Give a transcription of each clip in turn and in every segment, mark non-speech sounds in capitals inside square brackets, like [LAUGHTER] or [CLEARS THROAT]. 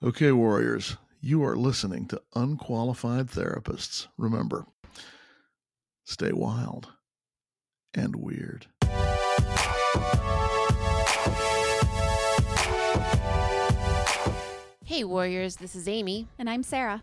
Okay, Warriors, you are listening to Unqualified Therapists. Remember, stay wild and weird. Hey, Warriors, this is Amy. And I'm Sarah.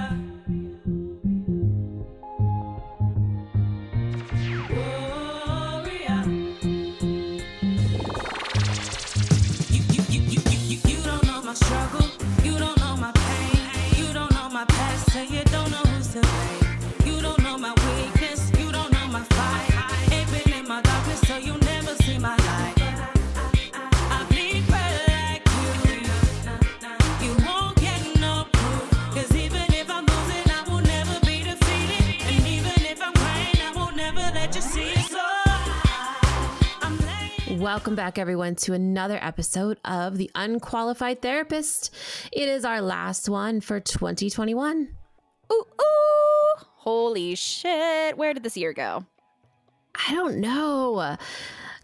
Warrior. Welcome back, everyone, to another episode of The Unqualified Therapist. It is our last one for 2021. Ooh, ooh. Holy shit. Where did this year go? I don't know.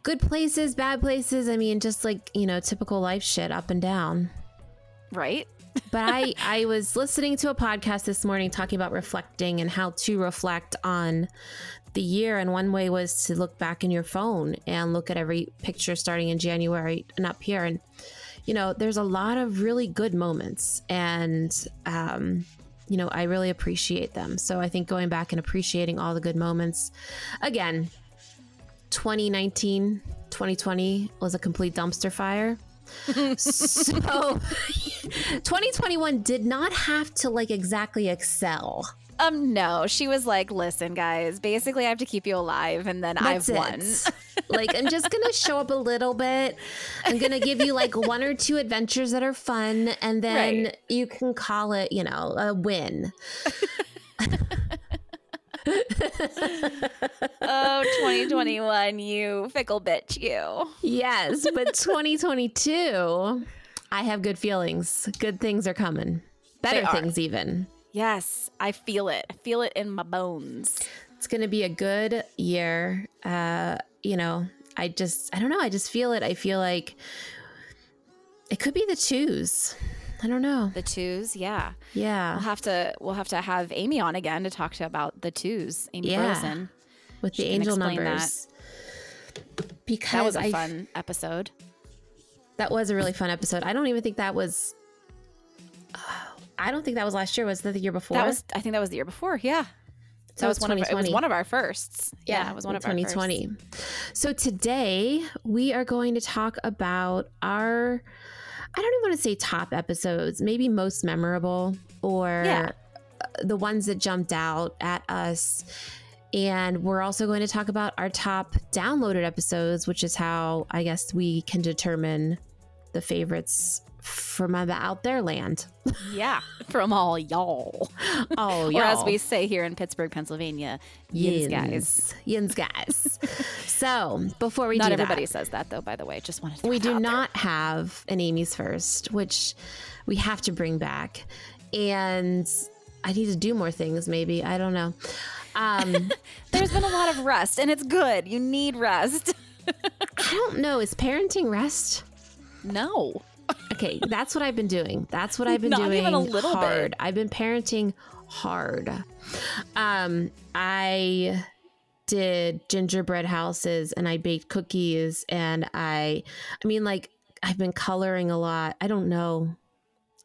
Good places, bad places. I mean, just like, you know, typical life shit up and down. Right? [LAUGHS] But I, I was listening to a podcast this morning talking about reflecting and how to reflect on the year. And one way was to look back in your phone and look at every picture starting in January and up here. And, you know, there's a lot of really good moments. And, um, you know, I really appreciate them. So I think going back and appreciating all the good moments again, 2019, 2020 was a complete dumpster fire. [LAUGHS] so [LAUGHS] 2021 did not have to like exactly excel. Um, no. She was like, listen, guys, basically I have to keep you alive, and then That's I've won. [LAUGHS] like, I'm just gonna show up a little bit. I'm gonna give you like one or two adventures that are fun, and then Right. you can call it, you know, a win. [LAUGHS] oh, 2021, you fickle bitch, you. Yes, but [LAUGHS] 2022, I have good feelings. Good things are coming. Better things, even. Yes, I feel it. I feel it in my bones. It's going to be a good year. Uh, you know, I just, I don't know. I just feel it. I feel like it could be the twos. I don't know. The twos, yeah. Yeah. We'll have to we'll have to have Amy on again to talk to about the twos. Amy Yeah. Burleson. With the she can angel explain that. numbers. Because That was a I- fun episode. That was a really fun episode. I don't even think that was. I don't think that was last year. Was that the year before? That was I think that was the year before. Yeah. So that was one of our, it was one of our firsts. Yeah, it was one of our 2020. So today we are going to talk about our I don't even want to say top episodes, maybe most memorable or Yeah. the ones that jumped out at us. And we're also going to talk about our top downloaded episodes, which is how I guess we can determine the favorites from the out there land. Yeah, from all y'all. Oh, y'all. Or as we say here in Pittsburgh, Pennsylvania, yins guys. Yins guys. [LAUGHS] so before we Not do everybody that, says that though, by the way. Just wanted to we do out there. not have an Amy's first, which we have to bring back. And I need to do more things, maybe. I don't know. Um, [LAUGHS] There's been a lot of rest, and it's good. You need rest. [LAUGHS] I don't know. Is parenting rest? no. Okay, that's what I've been doing. That's what I've been Not doing. even a little bit. I've been parenting hard. Um, I did gingerbread houses and I baked cookies and I I mean like I've been coloring a lot. I don't know.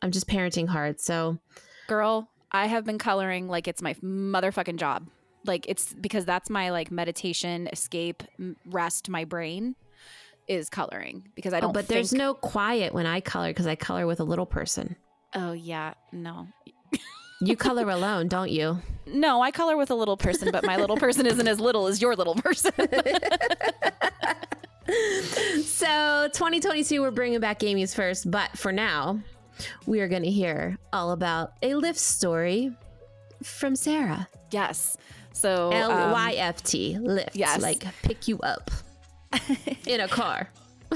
I'm just parenting hard. So Girl, I have been coloring like it's my motherfucking job. Like it's because that's my like meditation, escape, rest my brain is coloring because I oh, don't Oh, but there's no quiet when I color because I color with a little person. Oh yeah, no. You [LAUGHS] color alone, don't you? No, I color with a little person, but my little person isn't as little as your little person. [LAUGHS] So 2022, we're bringing back Amy's first, but for now, we are going to hear all about a lift story from Sarah. Yes. So L um, Y F T, Lyft. yes. Like pick you up [LAUGHS] in a car.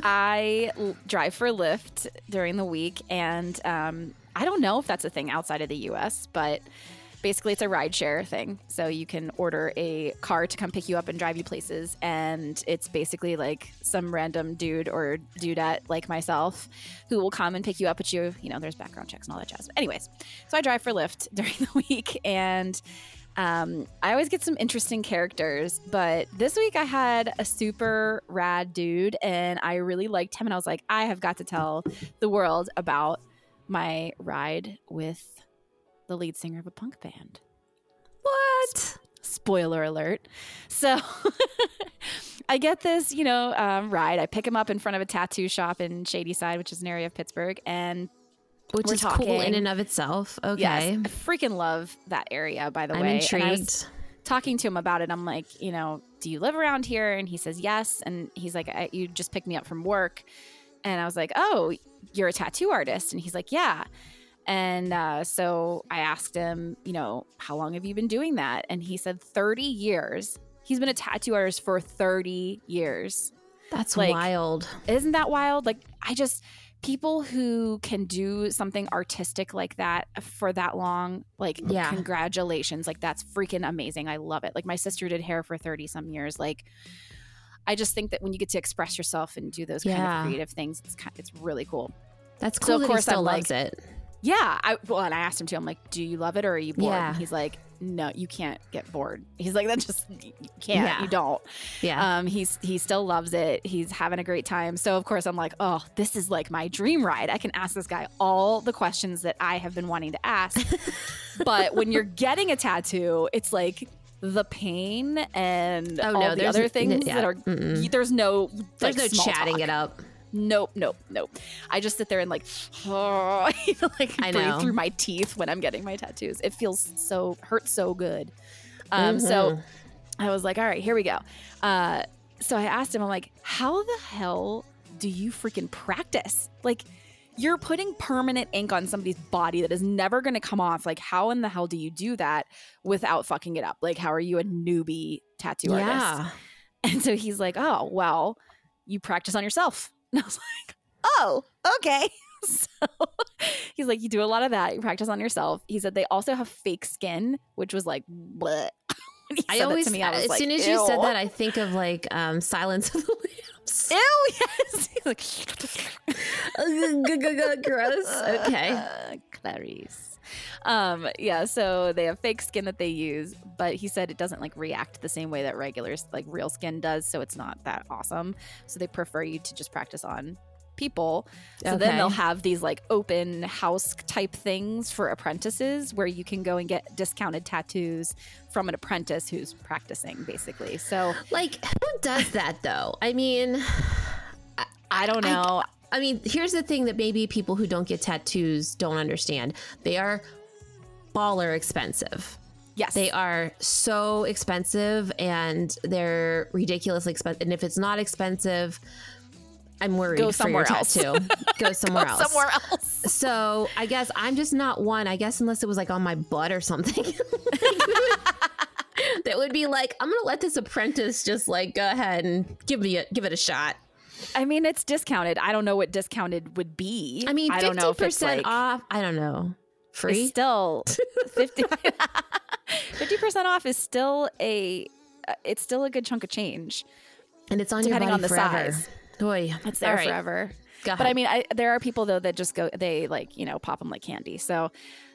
I l- drive for Lyft during the week, and um, I don't know if that's a thing outside of the U.S., but basically it's a rideshare thing. So you can order a car to come pick you up and drive you places, and it's basically like some random dude or dudette like myself who will come and pick you up. But you, you know, there's background checks and all that jazz. But anyways, so I drive for Lyft [LAUGHS] during the week, and um, I always get some interesting characters, but this week I had a super rad dude and I really liked him. And I was like, I have got to tell the world about my ride with the lead singer of a punk band. What? Spoiler alert. So [LAUGHS] I get this, you know, um, ride. I pick him up in front of a tattoo shop in Shadyside, which is an area of Pittsburgh. And Which We're is cool in and of itself. Okay. yes, I freaking love that area, by the I'm way. And I was- intrigued. talking to him about it, I'm like, you know, do you live around here? And he says yes. And he's like, I, you just picked me up from work. And I was like, oh, you're a tattoo artist? And he's like, yeah. And uh, so I asked him, you know, how long have you been doing that? And he said 30 years. He's been a tattoo artist for 30 years. That's like- wild. Isn't that wild? Like, I just, people who can do something artistic like that for that long, like, Yeah. congratulations. Like, that's freaking amazing. I love it. Like, my sister did hair for 30 some years. Like, I just think that when you get to express yourself and do those kind of creative things, it's kind, it's really cool. That's So, cool of that course, I'm loves like- it. Yeah, I well, and I asked him too. I'm like, "Do you love it or are you bored?" Yeah. And he's like, "No, you can't get bored." He's like, "That just you can't. Yeah. You don't." Yeah. Um, he's he still loves it. He's having a great time. So of course I'm like, oh, this is like my dream ride. I can ask this guy all the questions that I have been wanting to ask. [LAUGHS] but when you're getting a tattoo, it's like the pain and Oh, all no, the other things yeah, that are. mm-mm. There's no There's like, no chatting talk. it up. Nope, nope, nope. I just sit there and like, oh, [LAUGHS] like I breathe know. through my teeth when I'm getting my tattoos. It feels so hurts so good. Um, so Mhm. I was like, all right, here we go. Uh, so I asked him, I'm like, how the hell do you freaking practice? Like, you're putting permanent ink on somebody's body that is never going to come off. Like, how in the hell do you do that without fucking it up? Like, how are you a newbie tattoo artist? yeah. [LAUGHS] And so he's like, oh, well, you practice on yourself. And I was like, oh, okay. [LAUGHS] So he's like, you do a lot of that. You practice on yourself. He said they also have fake skin, which was like, bleh. [LAUGHS] I always, to me, I was as like, soon as you said that, I think of like um, Silence of the [LAUGHS] Lambs. Ew, yes. He's like, Gross. Okay. Uh, Clarice. Um, yeah, so they have fake skin that they use, but he said it doesn't like react the same way that regular like real skin does, so it's not that awesome. So they prefer you to just practice on people. So then they'll have these like open house type things for apprentices where you can go and get discounted tattoos from an apprentice who's practicing basically. So Like, who does that though? I mean, [SIGHS] I don't know. I mean, here's the thing that maybe people who don't get tattoos don't understand. They are baller expensive. yes. They are so expensive and they're ridiculously expensive. And if it's not expensive, I'm worried Go for your somewhere else. tattoo. [LAUGHS] Go somewhere Go else. somewhere else. So I guess I'm just not one. I guess unless it was like on my butt or something. [LAUGHS] that would be like, I'm gonna let this apprentice just like go ahead and give me a give it a shot. I mean, it's discounted. I don't know what discounted would be. I mean, I don't know if it's percent like, off. I don't know. It's Free. still [LAUGHS] 50 percent off is still a uh, it's still a good chunk of change. and it's on depending your on the forever. size. Boy, It's there right, forever. But I mean, I, there are people though that just go they like you know pop them like candy. So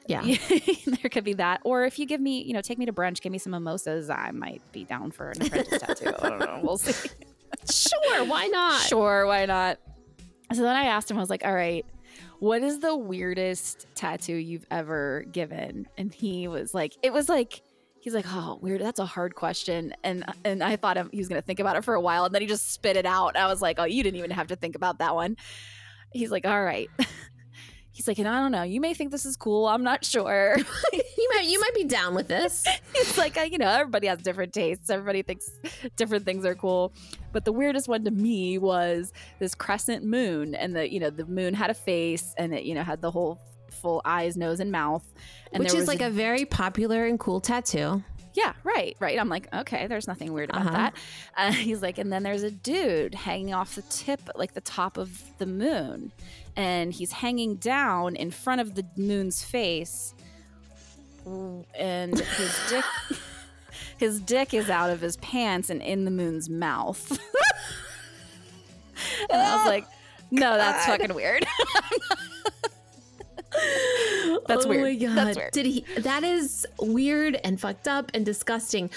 yeah. [LAUGHS] there could be that. Or if you give me you know take me to brunch, give me some mimosas, I might be down for an apprentice [LAUGHS] tattoo. I don't know. We'll see. Sure, why not? Sure, why not? So then I asked him, I was like, all right, what is the weirdest tattoo you've ever given? And he was like, it was like, he's like, oh, weird. That's a hard question. And and I thought he was gonna think about it for a while, and then he just spit it out. I was like, oh, you didn't even have to think about that one. He's like, all right. [LAUGHS] He's like, and I don't know. You may think this is cool. I'm not sure. [LAUGHS] you might you might be down with this. [LAUGHS] it's like you know everybody has different tastes everybody thinks different things are cool but the weirdest one to me was this crescent moon and the you know the moon had a face and it you know had the whole full eyes nose and mouth and Which is like a very popular and cool tattoo. Yeah right right. I'm like okay there's nothing weird about Uh-huh. that. [LAUGHS] Uh, he's like and then there's a dude hanging off the tip like the top of the moon and he's hanging down in front of the moon's face and his dick [LAUGHS] his dick is out of his pants and in the moon's mouth. [LAUGHS] And i was like no that's fucking weird That's oh weird. my god. That's weird. Did he that is weird and fucked up and disgusting.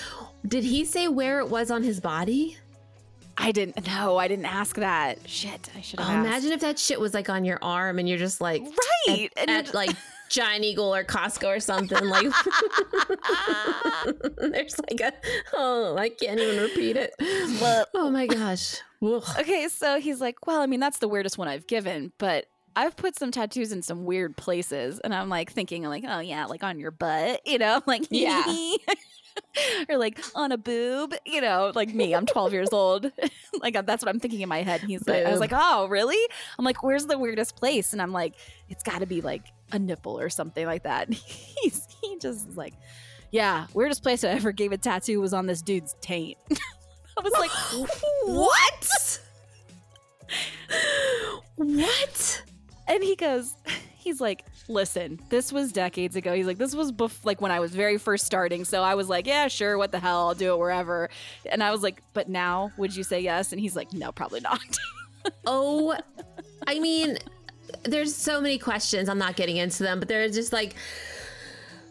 Did he say where it was on his body? i didn't know. i didn't ask that shit i should Oh, have asked. imagine if that shit was like on your arm and you're just like right at, and at, like [LAUGHS] Giant Eagle or Costco or something. Like [LAUGHS] there's like a oh, I can't even repeat it. Oh my gosh. Okay, so he's like, well, I mean, that's the weirdest one I've given, but I've put some tattoos in some weird places, and I'm like thinking, like, oh yeah, like on your butt, you know, [LAUGHS] like Yeah. [LAUGHS] or like on a boob, you know, like me. I'm 12 years old, [LAUGHS] like that's what I'm thinking in my head. And he's like, I was like, oh really? I'm like, where's the weirdest place? And I'm like, it's got to be like a nipple or something like that. And he's he just is like, yeah, weirdest place I ever gave a tattoo was on this dude's taint. I was like, [GASPS] What? what? And he goes [LAUGHS] he's like listen this was decades ago he's like this was bef- like when i was very first starting so i was like yeah sure what the hell i'll do it wherever and i was like but now would you say yes and he's like no probably not [LAUGHS] Oh, I mean, there's so many questions. I'm not getting into them, but they're just like,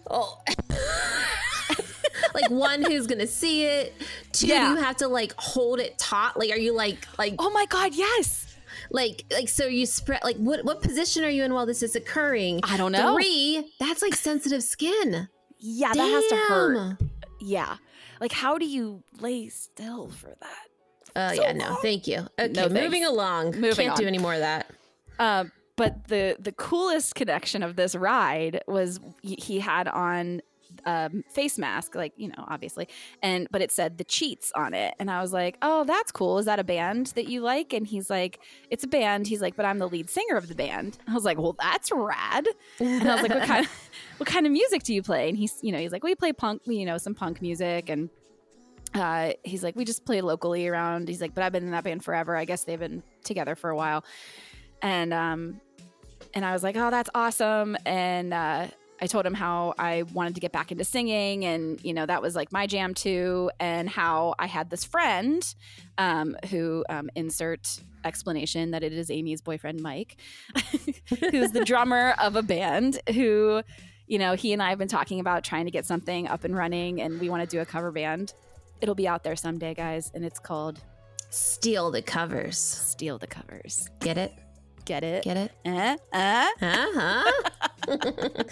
oh, [LAUGHS] like one who's gonna see it. Two, Yeah. you have to like hold it taut. Like, are you like like oh my god yes like like so you spread like what what position are you in while this is occurring? I don't know. Three, that's like sensitive skin. yeah that has to hurt yeah like how do you lay still for that Oh So yeah, no, thank you. Okay, No, moving along. Moving Can't do any more of that. Uh, but the the coolest connection of this ride was he had on um, face mask, like you know, obviously, and but it said the cheats on it, and I was like, oh, that's cool. Is that a band that you like? And he's like, it's a band. He's like, but I'm the lead singer of the band. I was like, well, that's rad. And I was like, what kind [LAUGHS] of what kind of music do you play? And he's you know he's like, we play punk, you know, some punk music and. Uh, he's like, we just play locally around. He's like, but I've been in that band forever. I guess they've been together for a while and um and I was like, "Oh, that's awesome." And uh I told him how I wanted to get back into singing and you know that was like my jam too and how I had this friend um who um insert explanation that it is Amy's boyfriend Mike [LAUGHS] who's the drummer of a band who you know he and I have been talking about trying to get something up and running and we want to do a cover band. It'll be out there someday, guys, and it's called Steal the covers. Steal the Covers. Get it? Get it? Get it? Uh, uh. Uh-huh. [LAUGHS]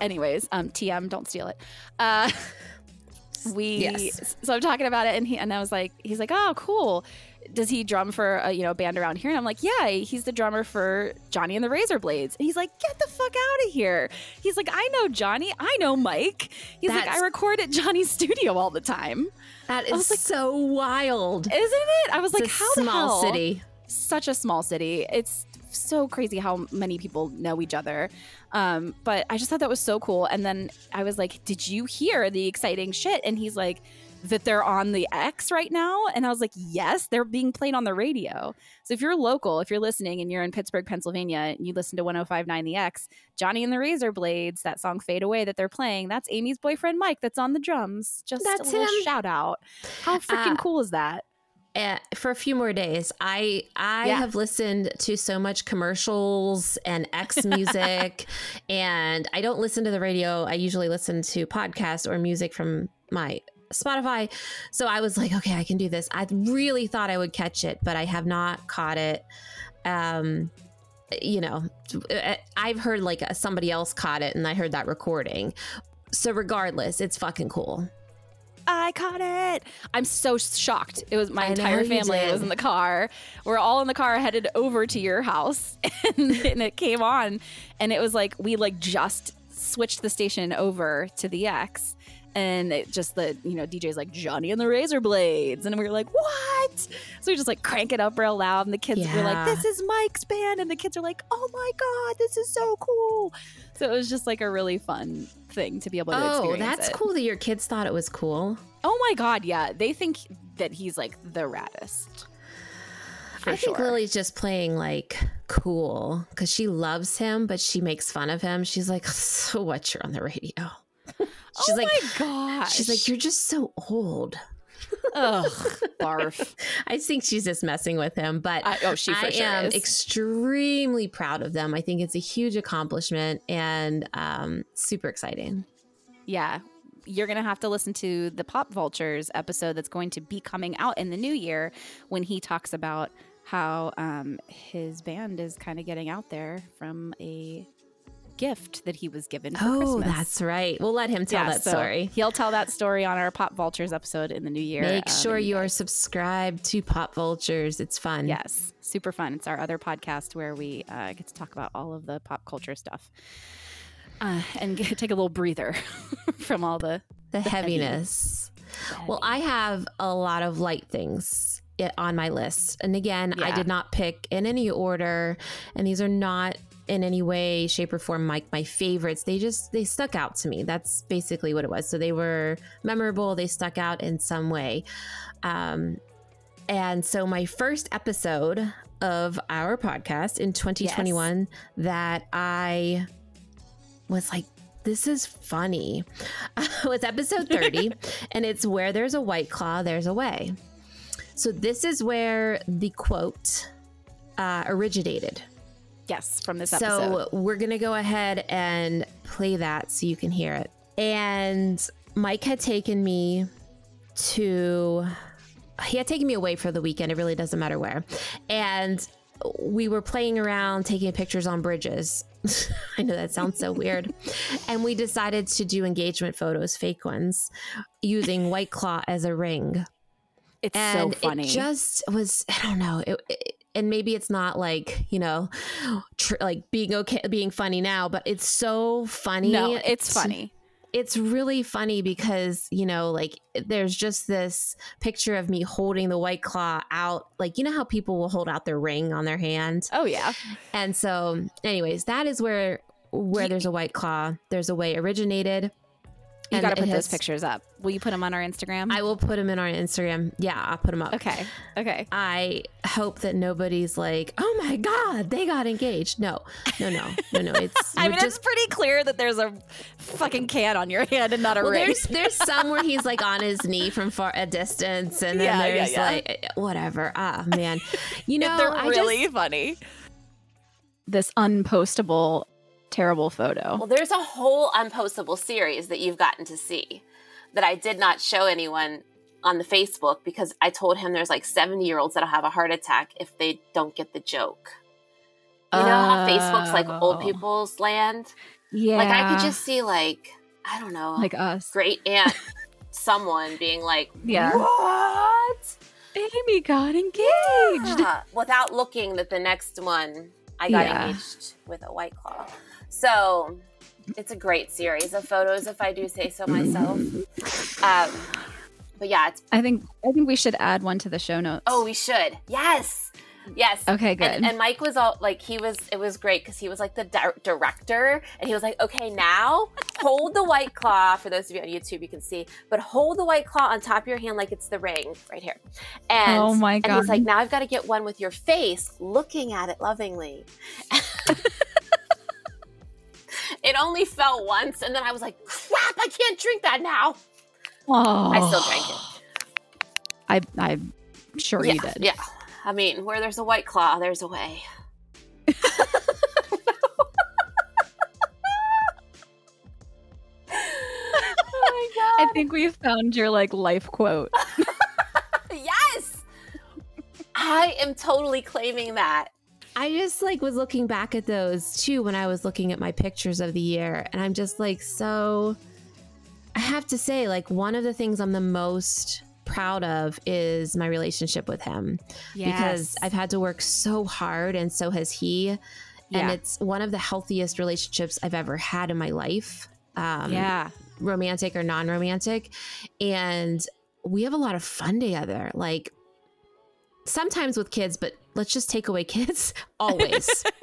Anyways, um, TM, don't steal it. Uh, [LAUGHS] we Yes. so I'm talking about it, and he and I was like, he's like, oh, cool. Does he drum for a you know band around here? And I'm like, yeah, he's the drummer for Johnny and the Razor Blades. And he's like, get the fuck out of here. He's like, I know Johnny, I know Mike. He's like, I record at Johnny's studio all the time, That is like- so wild. isn't it? I was like, it's a how the small hell? city. Such a small city. It's so crazy how many people know each other. Um, but I just thought that was so cool. And then I was like, Did you hear the exciting shit? And he's like, That they're on the X right now. And I was like, Yes, they're being played on the radio. So if you're local, if you're listening and you're in Pittsburgh, Pennsylvania, and you listen to 1059 The X, Johnny and the Razor Blades, that song Fade Away that they're playing, that's Amy's boyfriend Mike that's on the drums. Just That's a little him. shout out. How freaking Uh, cool is that? Uh, for a few more days, I I Yeah. have listened to so much commercials and X [LAUGHS] music, and I don't listen to the radio. I usually listen to podcasts or music from my Spotify. So I was like, okay, I can do this. I really thought I would catch it, but I have not caught it. Um, you know, I've heard like somebody else caught it, and I heard that recording. So regardless, it's fucking cool. I caught it. I'm so shocked. It was my I entire family was in the car. We're all in the car headed over to your house, [LAUGHS] and, and it came on, and it was like we like just switched the station over to the X. And it just the you know DJ's like Johnny and the Razor Blades, and we were like, what? So we just like crank it up real loud, and the kids were like, "This is Mike's band," and the kids are like, "Oh my god, this is so cool!" So it was just like a really fun thing to be able to Oh, experience. that's it. cool that your kids thought it was cool. Oh my god, yeah. They think that he's like the raddest. I think sure. Lily's just playing like cool because she loves him, but she makes fun of him. She's like, "So what? You're on the radio." [LAUGHS] She's oh like, my god. she's like, "You're just so old." ugh, [LAUGHS] barf. I think she's just messing with him, but I, oh, she for I sure am is. extremely proud of them. I think it's a huge accomplishment and um, super exciting. yeah. You're going to have to listen to the Pop Vultures episode that's going to be coming out in the new year when he talks about how um, his band is kind of getting out there from a gift that he was given for Oh, Christmas. that's right. We'll let him tell Yeah, that so story. He'll tell that story on our Pop Vultures episode in the new year. Make um, sure you are subscribed to Pop Vultures. It's fun. Yes, super fun. It's our other podcast where we uh, get to talk about all of the pop culture stuff uh, and [LAUGHS] get, take a little breather [LAUGHS] from all the. the, The heaviness. Well, I have a lot of light things on my list. And again, I did not pick in any order, and these are not in any way shape or form like my favorites. They just they stuck out to me. That's basically what it was. So they were memorable. They stuck out in some way. Um and so my first episode of our podcast in 2021 that i was like this is funny [LAUGHS] was episode 30 [LAUGHS] and it's where there's a white claw there's a way. So this is where the quote uh, originated Yes, from this episode. so we're gonna go ahead and play that so you can hear it. And mike had taken me to he had taken me away for the weekend it really doesn't matter where. And we were playing around taking pictures on bridges. [LAUGHS] I know that sounds so weird. [LAUGHS] And we decided to do engagement photos fake ones using white claw as a ring. It's and so funny. it just was i don't know it, it- and maybe it's not like you know tr- like being okay being funny now but it's so funny. No, it's funny. it's really funny because you know like there's just this picture of me holding the white claw out like you know how people will hold out their ring on their hand? Oh yeah, and so anyways that is where where there's a white claw there's a way originated you got to put has- those pictures up. Will you put them on our Instagram? i will put them in our instagram yeah i'll put them up okay, okay. I hope that nobody's like, oh my God, they got engaged. No, no, no, no, no. It's [LAUGHS] I we're mean, it's pretty clear that there's a fucking can on your hand and not a well, ring. there's there's [LAUGHS] some where he's like on his knee from far a distance, and then Yeah, yeah, there's yeah. like whatever. Ah, man, you [LAUGHS] know, They're I really just, funny. This unpostable, terrible photo. Well, there's a whole unpostable series that you've gotten to see that I did not show anyone on the Facebook because I told him there's like 70 year olds that'll have a heart attack if they don't get the joke. You know how Facebook's like old Oh. people's land? Yeah, Like I could just see like, I don't know, like us. great aunt [LAUGHS] someone being like, Yeah. What? Amy got engaged. Yeah, without looking that the next one I got Yeah. engaged with a white claw. So it's a great series of photos, if I do say so myself. Um, but yeah, it's I think I think we should add one to the show notes. oh, we should yes, yes. okay, good. And, and Mike was all like, he was, it was great because he was like the di- director and he was like, okay, now hold the white claw. For those of you on YouTube, you can see, but hold the white claw on top of your hand like it's the ring right here. And, Oh my God. and he's like, now I've got to get one with your face looking at it lovingly. [LAUGHS] it only fell once. And then I was like, crap, I can't drink that now. oh, I still drank it. [SIGHS] I I'm sure yeah, you did. Yeah. I mean, where there's a white claw, there's a way. [LAUGHS] oh I think we found your like life quote. [LAUGHS] Yes. I am totally claiming that. I just like was looking back at those too when I was looking at my pictures of the year, and I'm just like so. I have to say, like, one of the things I'm the most proud of is my relationship with him because I've had to work so hard and so has he. And Yeah. it's one of the healthiest relationships I've ever had in my life. Um, yeah. romantic or non-romantic and we have a lot of fun together like sometimes with kids but let's just take away kids [LAUGHS] always. [LAUGHS]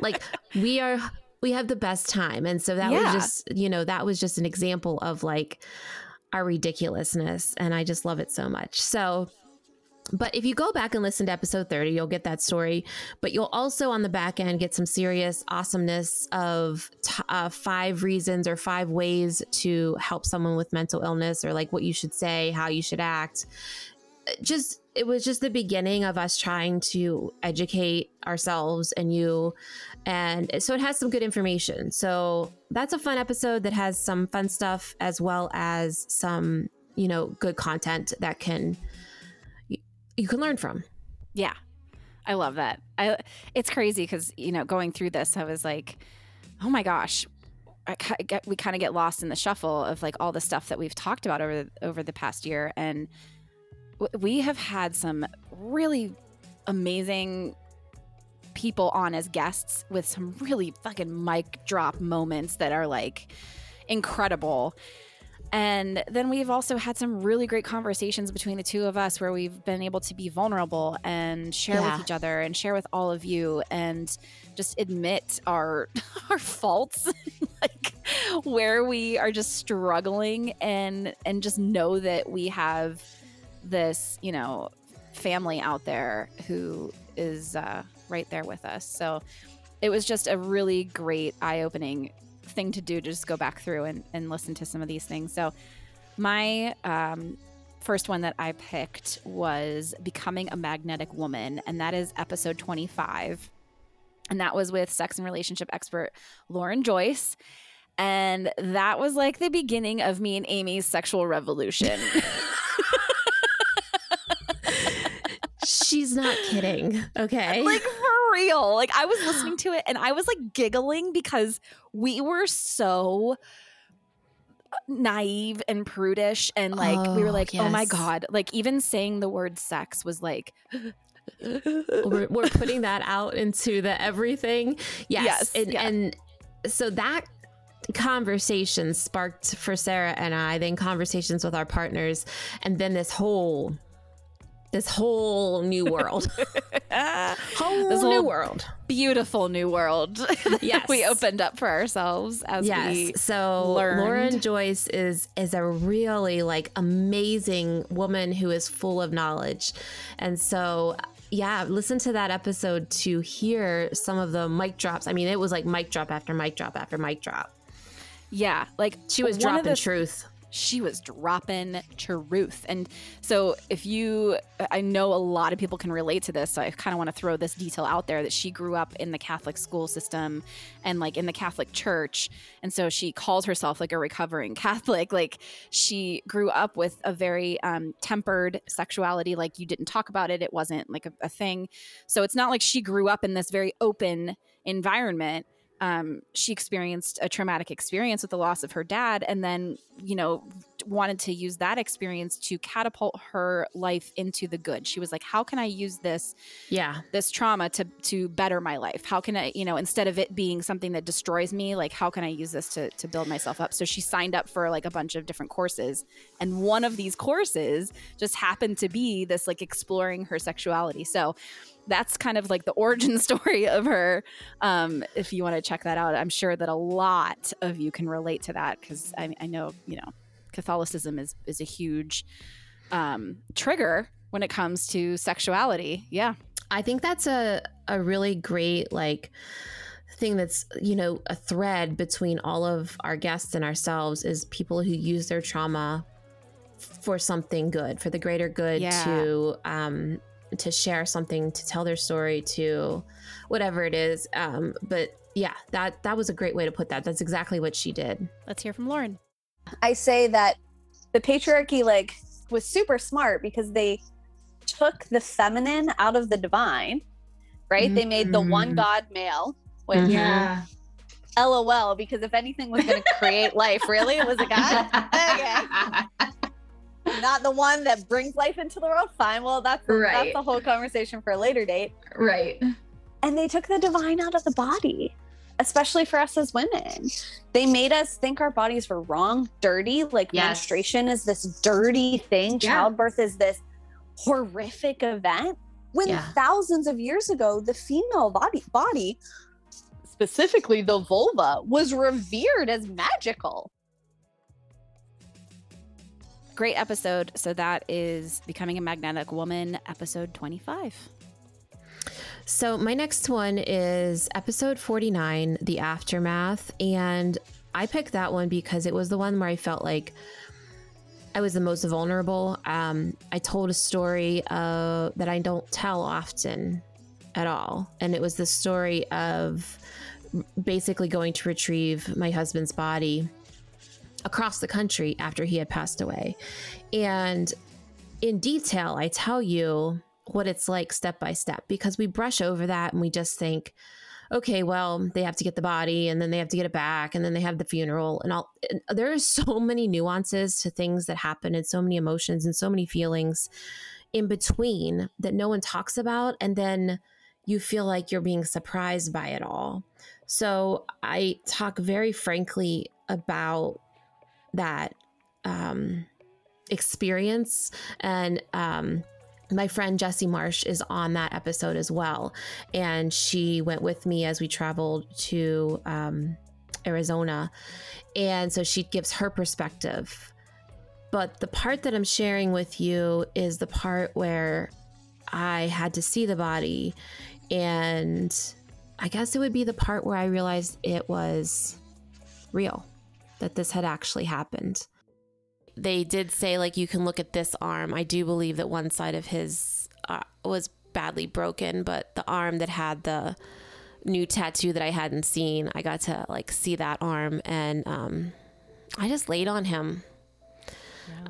Like we are we have the best time. And so that Yeah. was just you know that was just an example of like our ridiculousness and i just love it so much. So but if you go back and listen to episode 30 you'll get that story. But you'll also on the back end get some serious awesomeness of t- uh, five reasons or five ways to help someone with mental illness or like what you should say how you should act just it was just the beginning of us trying to educate ourselves and you and so it has some good information so that's a fun episode that has some fun stuff as well as some you know good content that can you, can learn from Yeah. I love that. I it's crazy cuz you know, going through this I was like, "Oh my gosh, get, we kind of get lost in the shuffle of like all the stuff that we've talked about over over the past year and we have had some really amazing people on as guests with some really fucking mic drop moments that are like incredible. And then we've also had some really great conversations between the two of us where we've been able to be vulnerable and share Yeah. with each other and share with all of you and just admit our [LAUGHS] our faults [LAUGHS] like where we are just struggling and and just know that we have this, you know, family out there who is uh, right there with us. So it was just a really great eye-opening thing to do to just go back through and, and listen to some of these things. So my um, first one that I picked was Becoming a Magnetic Woman, and that is episode 25. And that was with sex and relationship expert Lauren Joyce. And that was like the beginning of me and Amy's sexual revolution. [LAUGHS] she's not kidding. Okay. [LAUGHS] Like for real. Like I was listening to it and I was like giggling because we were so uh, naive and prudish and like we were Oh, like oh my god. Like even saying the word sex was like [LAUGHS] we're, we're putting that out into the everything. Yes, Yes, and, yeah. and so that conversation sparked for sarah and i then conversations with our partners and then this whole this whole new world. [LAUGHS] Whole This new world. beautiful new world [LAUGHS] Yes. we opened up for ourselves as yes. we so learned. lauren joyce is is a really like amazing woman who is full of knowledge. And so yeah listen to that episode to hear some of the mic drops. I mean it was like mic drop after mic drop after mic drop. Yeah like she was dropping the- truth she was dropping truth. And so, if you, I know a lot of people can relate to this. So, I kind of want to throw this detail out there that she grew up in the Catholic school system and like in the Catholic church. And so, she calls herself like a recovering [LAUGHS] Catholic. Like, she grew up with a very um, tempered sexuality. Like, you didn't talk about it, it wasn't like a, a thing. So, it's not like she grew up in this very open environment um, she experienced a traumatic experience with the loss of her dad and then you know wanted to use that experience to catapult her life into the good. She was like how can i use this yeah. this trauma to to better my life? How can i you know instead of it being something that destroys me like how can i use this to to build myself up? So she signed up for like a bunch of different courses. And one of these courses just happened to be this like exploring her sexuality. So that's kind of like the origin [LAUGHS] story of her um if you want to check that out. I'm sure that a lot of you can relate to that because I, I know you know catholicism is is a huge um trigger when it comes to sexuality. Yeah. I think that's a a really great like thing that's you know a thread between all of our guests and ourselves is people who use their trauma for something good for the greater good Yeah. to um to share something to tell their story to whatever it is um but yeah that that was a great way to put that that's exactly what she did let's hear from lauren I say that the patriarchy like was super smart because they took the feminine out of the divine, right? They made the one Mhm. God male, which. Yeah. LOL, because if anything was going to create life, really, it was a guy. [LAUGHS] Okay. Not the one that brings life into the world. Fine. Well, that's Right. that's a whole conversation for a later date. right. And they took the divine out of the body, especially for us as women. They made us think our bodies were wrong, dirty. Like Yes. menstruation is this dirty thing. Yeah. Childbirth is this horrific event. When Yeah. thousands of years ago, the female body body, specifically the vulva, was revered as magical. Great episode. So that is Becoming a Magnetic Woman, episode 25. So, my next one is episode 49, The Aftermath. And I picked that one because it was the one where I felt like I was the most vulnerable. Um, I told a story uh, that I don't tell often at all. And it was the story of basically going to retrieve my husband's body across the country after he had passed away. And in detail, I tell you what it's like step by step because we brush over that and we just think, okay, well, they have to get the body and then they have to get it back and then they have the funeral and all. and There are so [LAUGHS] many nuances to things that happen and so many emotions and so many feelings in between that no one talks about. And then you feel like you're being surprised by it all. So I talk very frankly about that um, experience and um, my friend Jessie Marsh is on that episode as well. And she went with me as we traveled to um, Arizona. And so she gives her perspective. But the part that I'm sharing with you is the part where I had to see the body. And I guess it would be the part where I realized it was real, that this had actually happened they did say like you can look at this arm. I do believe that one side of his uh, was badly broken, but the arm that had the new tattoo that I hadn't seen, I got to like see that arm and um I just laid on him.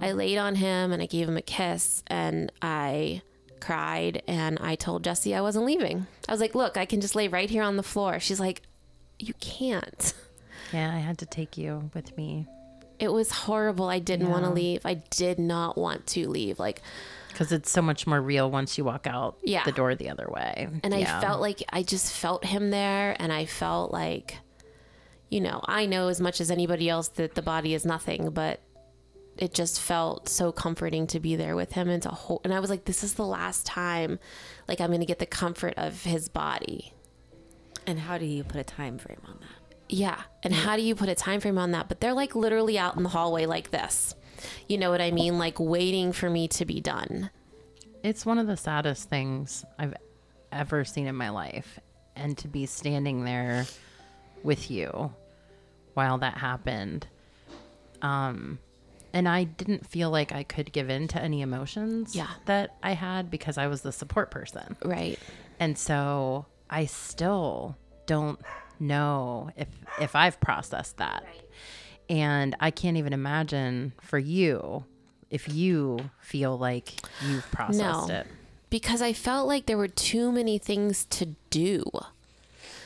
I laid on him and I gave him a kiss and I cried and I told Jesse I wasn't leaving. I was like, "Look, I can just lay right here on the floor." She's like, "You can't." [LAUGHS] Yeah, I had to take you with me It was horrible. I didn't want to leave. I did not want to leave. Like because it's so much more real once you walk out Yeah. the door the other way. and Yeah. I felt like I just felt him there and I felt like you know, I know as much as anybody else that the body is nothing, but it just felt so comforting to be there with him and to hold and I was like this is the last time like I'm going to get the comfort of his body. And how do you put a time frame on that? Yeah. And how do you put a time frame on that? But they're like literally out in the hallway like this. You know what I mean? Like waiting for me to be done. It's one of the saddest things I've ever seen in my life. And to be standing there with you while that happened. Um and I didn't feel like I could give in to any emotions Yeah. that I had because I was the support person. Right. And so I still don't know if if I've processed that. And I can't even imagine for you if you feel like you've processed No. it. because I felt like there were too many things to do.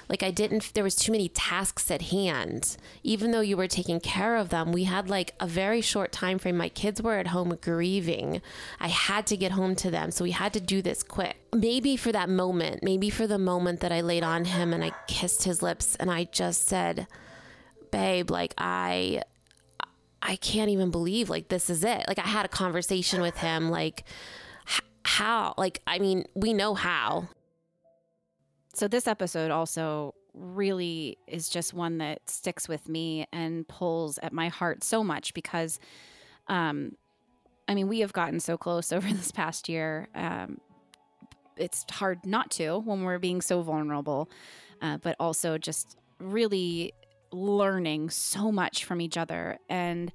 Like I didn't there was too many tasks at hand. Even though you were taking care of them, we had like a very short time frame. My kids were at home grieving. I had to get home to them, so we had to do this quick. Maybe for that moment, maybe for the moment that I laid on him and I kissed his lips and I just said, "Babe, like I I can't even believe like this is it." Like I had a conversation with him like how like i mean we know how So this episode also really is just one that sticks with me and pulls at my heart so much because um I mean we have gotten so close [LAUGHS] over this past year. Um it's hard not to when we're being so vulnerable uh, but also just really learning so much from each other. And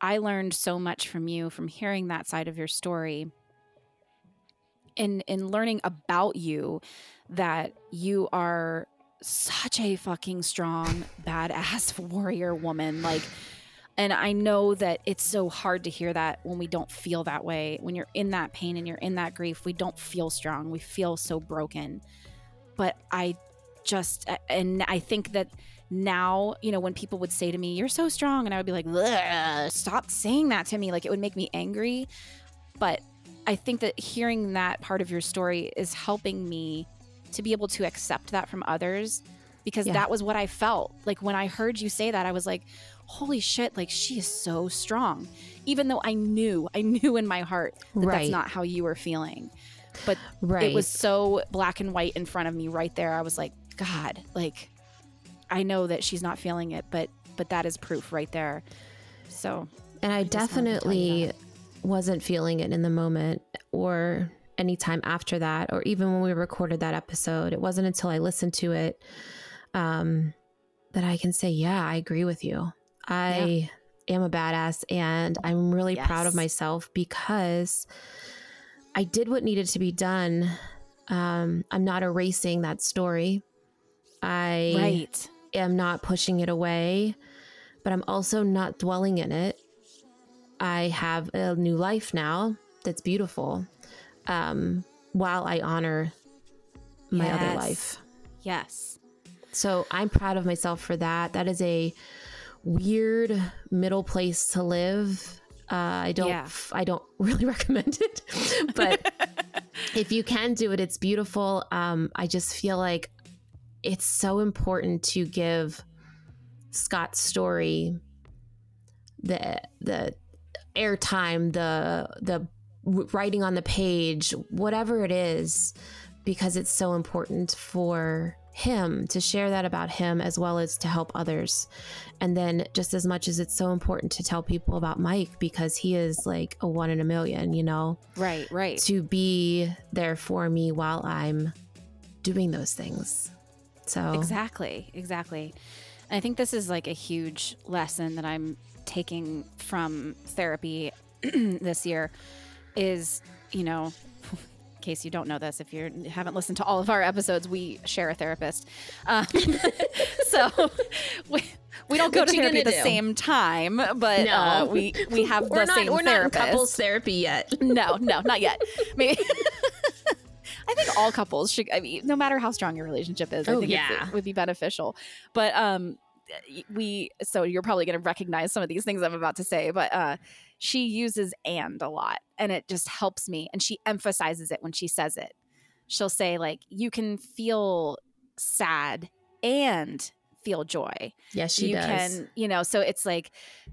I learned so much from you from hearing that side of your story in in learning about you that you are such a fucking strong badass [LAUGHS] warrior woman like and i know that it's so hard to hear that when we don't feel that way when you're in that pain and you're in that grief we don't feel strong we feel so broken but i just and i think that now, you know, when people would say to me, You're so strong, and I would be like, Stop saying that to me. Like it would make me angry. But I think that hearing that part of your story is helping me to be able to accept that from others because Yeah. that was what I felt. Like when I heard you say that, I was like, holy shit, like she is so strong. Even though I knew, [LAUGHS] I knew in my heart that Right. that's not how you were feeling. But Right. it was so black and white in front of me right there. I was like, God, like I know that she's not feeling it, but but that is proof right there. So And I just wanted to tell you definitely wasn't feeling it in the moment or anytime after that, or even when we recorded that episode. It wasn't until I listened to it um, that I can say, yeah, I agree with you. I am a badass and I'm really proud of myself because I did what needed to be done. Um, I'm not erasing that story. I right. am not pushing it away, but I'm also not dwelling in it. I have a new life now that's beautiful um, while I honor my other life. Yes. So I'm proud of myself for that. That is a weird middle place to live. Uh, I don't. Yeah. I don't [LAUGHS] really recommend it, [LAUGHS] but [LAUGHS] if you can do it, it's beautiful. Um, I just feel like it's so important to give Scott's story the the airtime, the the writing on the page, whatever it is, because it's so important for him to share that about him as well as to help others. And then just as much as it's so important to tell people about Mike because he is like a one in a million, you know, Right, right. to be there for me while I'm doing those things. So Exactly, exactly. I think this is like a huge lesson that I'm taking from therapy [CLEARS THROAT] this year is, you know, in case you don't know this, if you haven't listened to all of our episodes, we share a therapist. Um, [LAUGHS] so we, we don't go to therapy at the do? same time, but No. uh, we we [LAUGHS] have we're the not same we're not in couples therapy yet. [LAUGHS] No, no, not yet. Maybe. I think all couples should. I mean, no matter how strong your relationship is, I Oh, think yeah. it would be beneficial. But um, we. So you're probably going to recognize some of these things I'm about to say, but uh, she uses "and" a lot, and it just helps me. And she emphasizes it when she says it. She'll say like, "You can feel sad and feel joy." Yes, she you does. can you know so it's like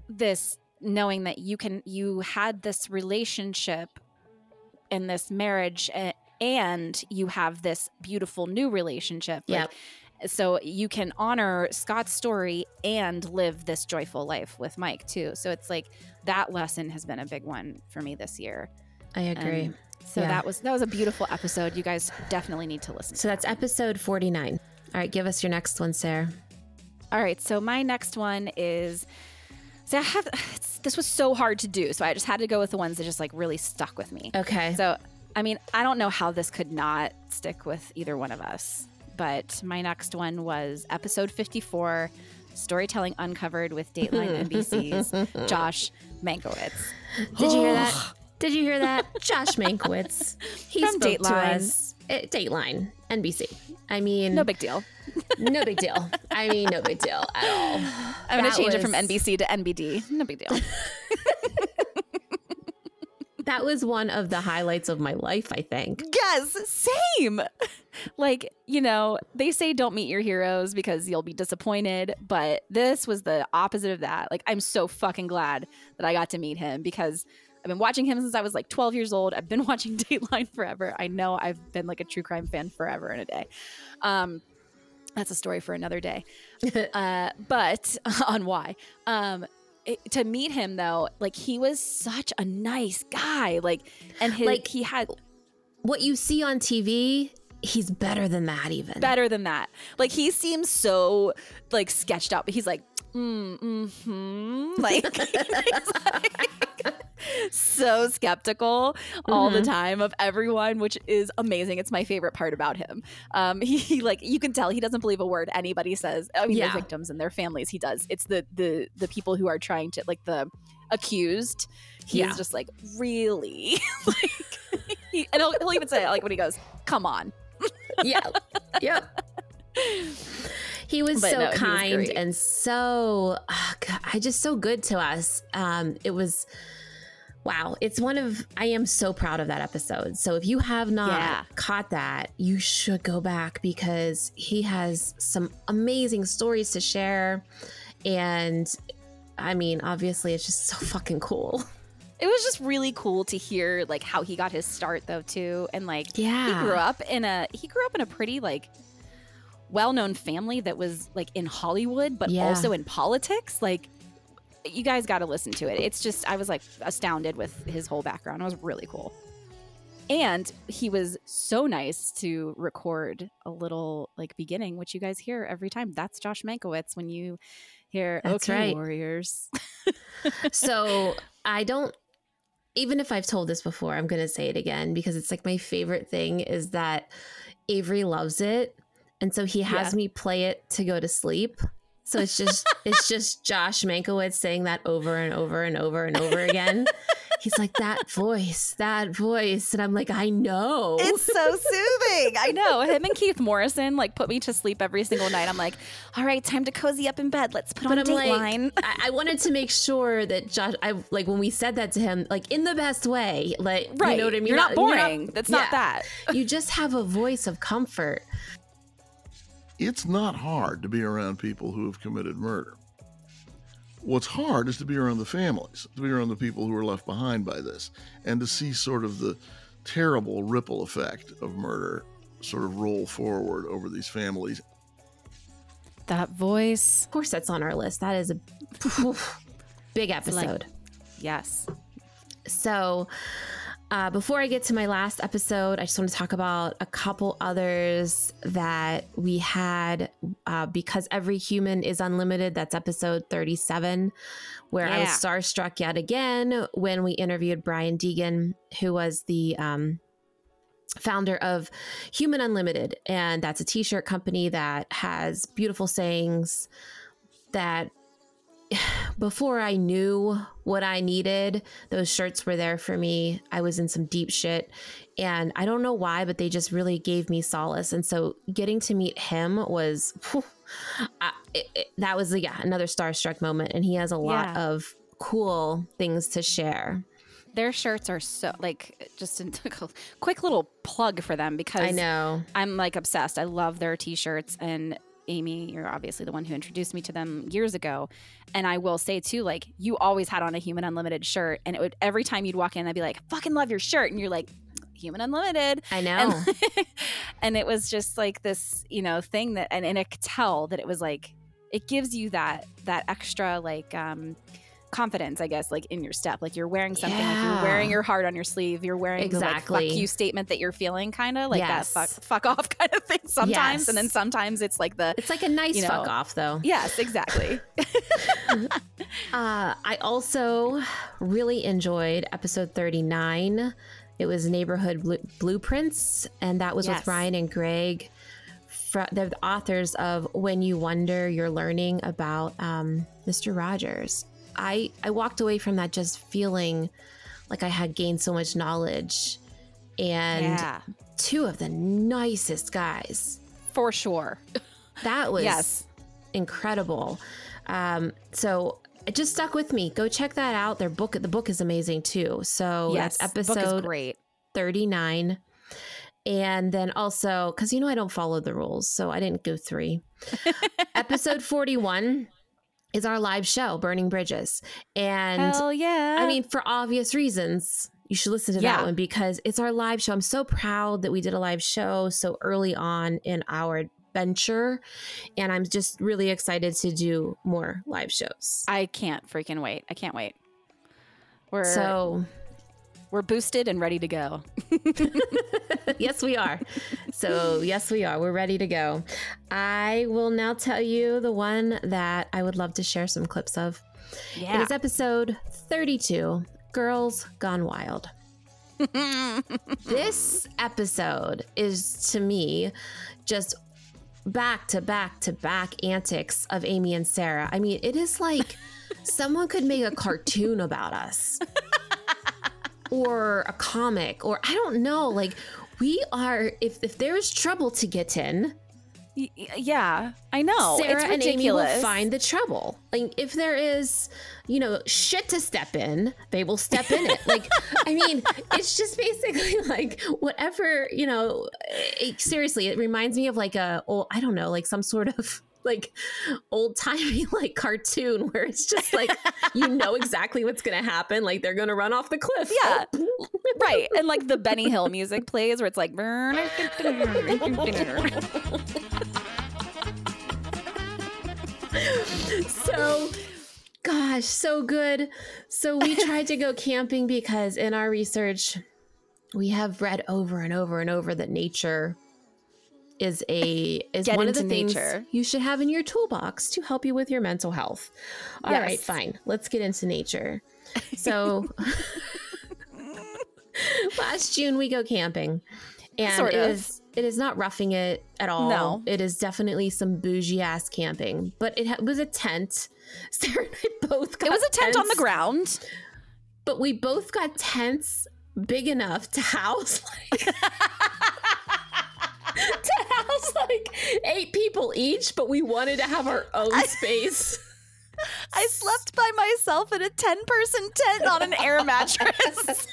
this knowing that you can you had this relationship and this marriage and you have this beautiful new relationship like, so you can honor Scott's story and live this joyful life with Mike too so it's like that lesson has been a big one for me this year I agree. Um, so Yeah. that was that was a beautiful episode you guys definitely need to listen so that's episode 49. All right, give us your next one, Sarah. All right, so my next one is. So I have this was so hard to do, so I just had to go with the ones that just like really stuck with me. Okay. So I mean, I don't know how this could not stick with either one of us, but my next one was episode fifty-four, storytelling uncovered with Dateline NBC's [LAUGHS] Josh Mankiewicz. Did you hear that? [GASPS] Did you hear that? [LAUGHS] Josh Mankiewicz. He From spoke to Dateline. us. Eh, Dateline, NBC. I mean, No big deal. [LAUGHS] no big deal. I mean, no big deal at all. I'm gonna That change it from NBC to NBD. No big deal. That was one of the highlights of my life, I think. Yes, same. [LAUGHS] Like, you know, they say don't meet your heroes because you'll be disappointed, but this was the opposite of that. Like, I'm so fucking glad that I got to meet him because I've been watching him since I was like 12 years old. I've been [LAUGHS] watching Dateline forever. I know I've been like a true crime fan forever and a day. Um, that's a story for another day. [LAUGHS] uh, but on why. Um, it, to meet him though, like he was such a nice guy. Like, and his, Like- he had What you see on TV, he's better than that, even. better than that. Like he seems so like sketched out, but he's like, mm, hmm [LAUGHS] like, [LAUGHS] like, [LAUGHS] so skeptical all the time of everyone, which is amazing. It's my favorite part about him. Um, he, he, like you can tell he doesn't believe a word anybody says. I mean, Yeah. the victims and their families, he does. It's the the the people who are trying to like the accused. He's Yeah. just like really like, he, and he'll, he'll even say it, like when he goes, "Come on." [LAUGHS] yeah. Yeah. He was But so no, he was kind and so, ah, God, I just so good to us. Um, it was, wow. It's one of, I am so proud of that episode. So if you have not Yeah. caught that, you should go back because he has some amazing stories to share. And I mean, obviously, it's just so fucking cool. [LAUGHS] It was just really cool to hear like how he got his start though too, and like Yeah. he grew up in a he grew up in a pretty like well-known family that was like in Hollywood, but Yeah. also in politics. Like you guys got to listen to it. It's just I was like astounded with his whole background. It was really cool. And he was so nice to record a little like beginning, which you guys hear every time. That's Josh Mankiewicz when you hear That's okay right. warriors. so [LAUGHS] I don't even if I've told this before, I'm gonna say it again because it's like my favorite thing is that Avery loves it. And so he has Yeah. me play it to go to sleep. So it's just [LAUGHS] it's just Josh Mankiewicz saying that over and over and over and over again. [LAUGHS] He's like that voice, that voice, and I'm like, I know. It's so soothing. I know. Him and Keith Morrison like put me to sleep every single night. I'm like, all right, time to cozy up in bed. Let's put but on I'm like, I, I wanted to make sure that Josh, I like when we said that to him, like in the best way, like right. you know what I mean. You're not you're boring. That's not yeah. that. you just have a voice of comfort. It's not hard to be around people who have committed murder. What's hard is to be around the families, to be around the people who are left behind by this, and to see sort of the terrible ripple effect of murder sort of roll forward over these families. That voice. Of course, that's on our list. That is a [LAUGHS] big like- episode. Yes. So, uh, before I get to my last episode, I just want to talk about a couple others that we had uh, because every human is unlimited. That's episode 37, where I was starstruck yet again when we interviewed Brian Deegan, who was the um, founder of Human Unlimited. And that's a t shirt company that has beautiful sayings that [SIGHS] before I knew what I needed, those shirts were there for me. I was in some deep shit. And I don't know why, but they just really gave me solace. And so getting to meet him was, whew, I, it, it- that was, yeah, another starstruck moment. And he has a lot Yeah. of cool things to share. Their shirts are so like just a [LAUGHS] quick little plug for them because I know. I'm like obsessed. I love their t-shirts and Amy, you're obviously the one who introduced me to them years ago. And I will say too, like you always had on a Human Unlimited shirt, and it would every time you'd walk in, I'd be like, "Fucking love your shirt," and you're like, "Human Unlimited." I know. And, [LAUGHS] and it was just like this, you know, thing that, and, and I could tell that it was like, it gives you that that extra like um confidence, I guess, like in your step. Like you're wearing something, like you're wearing your heart on your sleeve. You're wearing the like Exactly. fuck you statement that you're feeling, kind of like Yes. that fuck fuck off [LAUGHS] kind of thing sometimes, and then sometimes it's like the it's like a nice you know, fuck off, though. yes, exactly. [LAUGHS] Uh, I also really enjoyed episode 39. It was Neighborhood Blu- Blueprints, and that was Yes. with Ryan and Greg. Fr- They're the authors of When You Wonder, You're Learning about um, Mr. Rogers. I, I walked away from that just feeling like I had gained so much knowledge and yeah, two of the nicest guys. for sure. That was Yes. incredible. Um, so it just stuck with me. Go check that out. Their book, the book is amazing too. So yes, that's episode great. 39. And then also, because you know, I don't follow the rules, so I didn't go three. [LAUGHS] episode 41 is our live show, Burning Bridges. And Hell yeah! I mean, for obvious reasons, you should listen to Yeah. that one because it's our live show. I'm so proud that we did a live show so early on in our venture. And I'm just really excited to do more live shows. I can't freaking wait. I can't wait. We're So, we're boosted and ready to go. [LAUGHS] yes, we are. So, yes, we are. We're ready to go. I will now tell you the one that I would love to share some clips of. It Yeah. is episode 32 Girls Gone Wild. [LAUGHS] this episode is to me just back to back to back antics of Amy and Sarah. I mean, it is like [LAUGHS] someone could make a cartoon about us or a comic or I don't know. Like, we are, if, if there is trouble to get in, yeah, I know. Sarah and Amy will find the trouble. Like if there is, you know, shit to step in, they will step in it. Like [LAUGHS] I mean, it's just basically like whatever, you know, it, seriously, it reminds me of like a old, I don't know, like some sort of like old timey [LAUGHS] like cartoon where it's just like you know exactly what's gonna happen. Like they're gonna run off the cliff. Yeah. Oh. [LAUGHS] right. And like the Benny Hill music plays where it's like so gosh so good so we tried to go [LAUGHS] camping because in our research we have read over and over and over that nature is a is Get one of the things nature. you should have in your toolbox to help you with your mental health All right, Yes. fine let's get into nature [LAUGHS] so [LAUGHS] last june we go camping and Sort it of. It is not roughing it at all No. it is definitely some bougie ass camping but it ha- was a tent [LAUGHS] sarah and i both got It was a tent on the ground. but we both got tents big enough to house [LAUGHS] like to house like eight people each but we wanted to have our own space I slept by myself in a 10 person tent on an air mattress.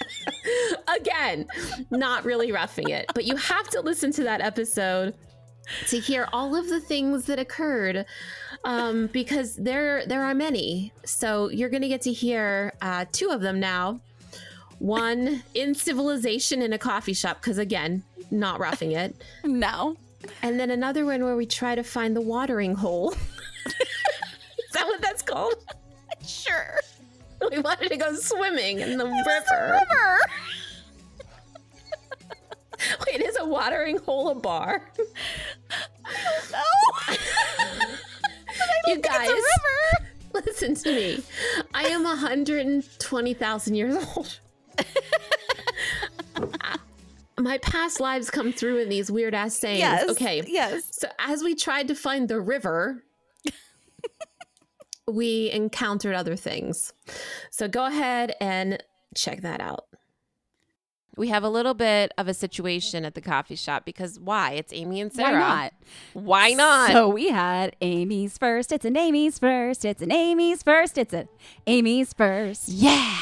[LAUGHS] again not really roughing it but you have to listen to that episode to hear all of the things that occurred um, because there there are many so you're gonna get to hear uh, two of them now one in civilization in a coffee shop because again not roughing it [LAUGHS] no. and then another one where we try to find the watering hole [LAUGHS] that [LAUGHS] what that's called [LAUGHS] Sure. we wanted to go swimming in the river River. [LAUGHS] Wait, is a watering hole a bar? No. you guys, river. listen to me. I am 120,000 years old. My past lives come through in these weird ass sayings. Yes. Okay. Yes. So, as we tried to find the river, we encountered other things. So, go ahead and check that out. We have a little bit of a situation at the coffee shop because why? It's Amy and Sarah. Why not? Why not? So we had Amy's first. It's an Amy's first. It's an Amy's first. It's an Amy's first. yeah.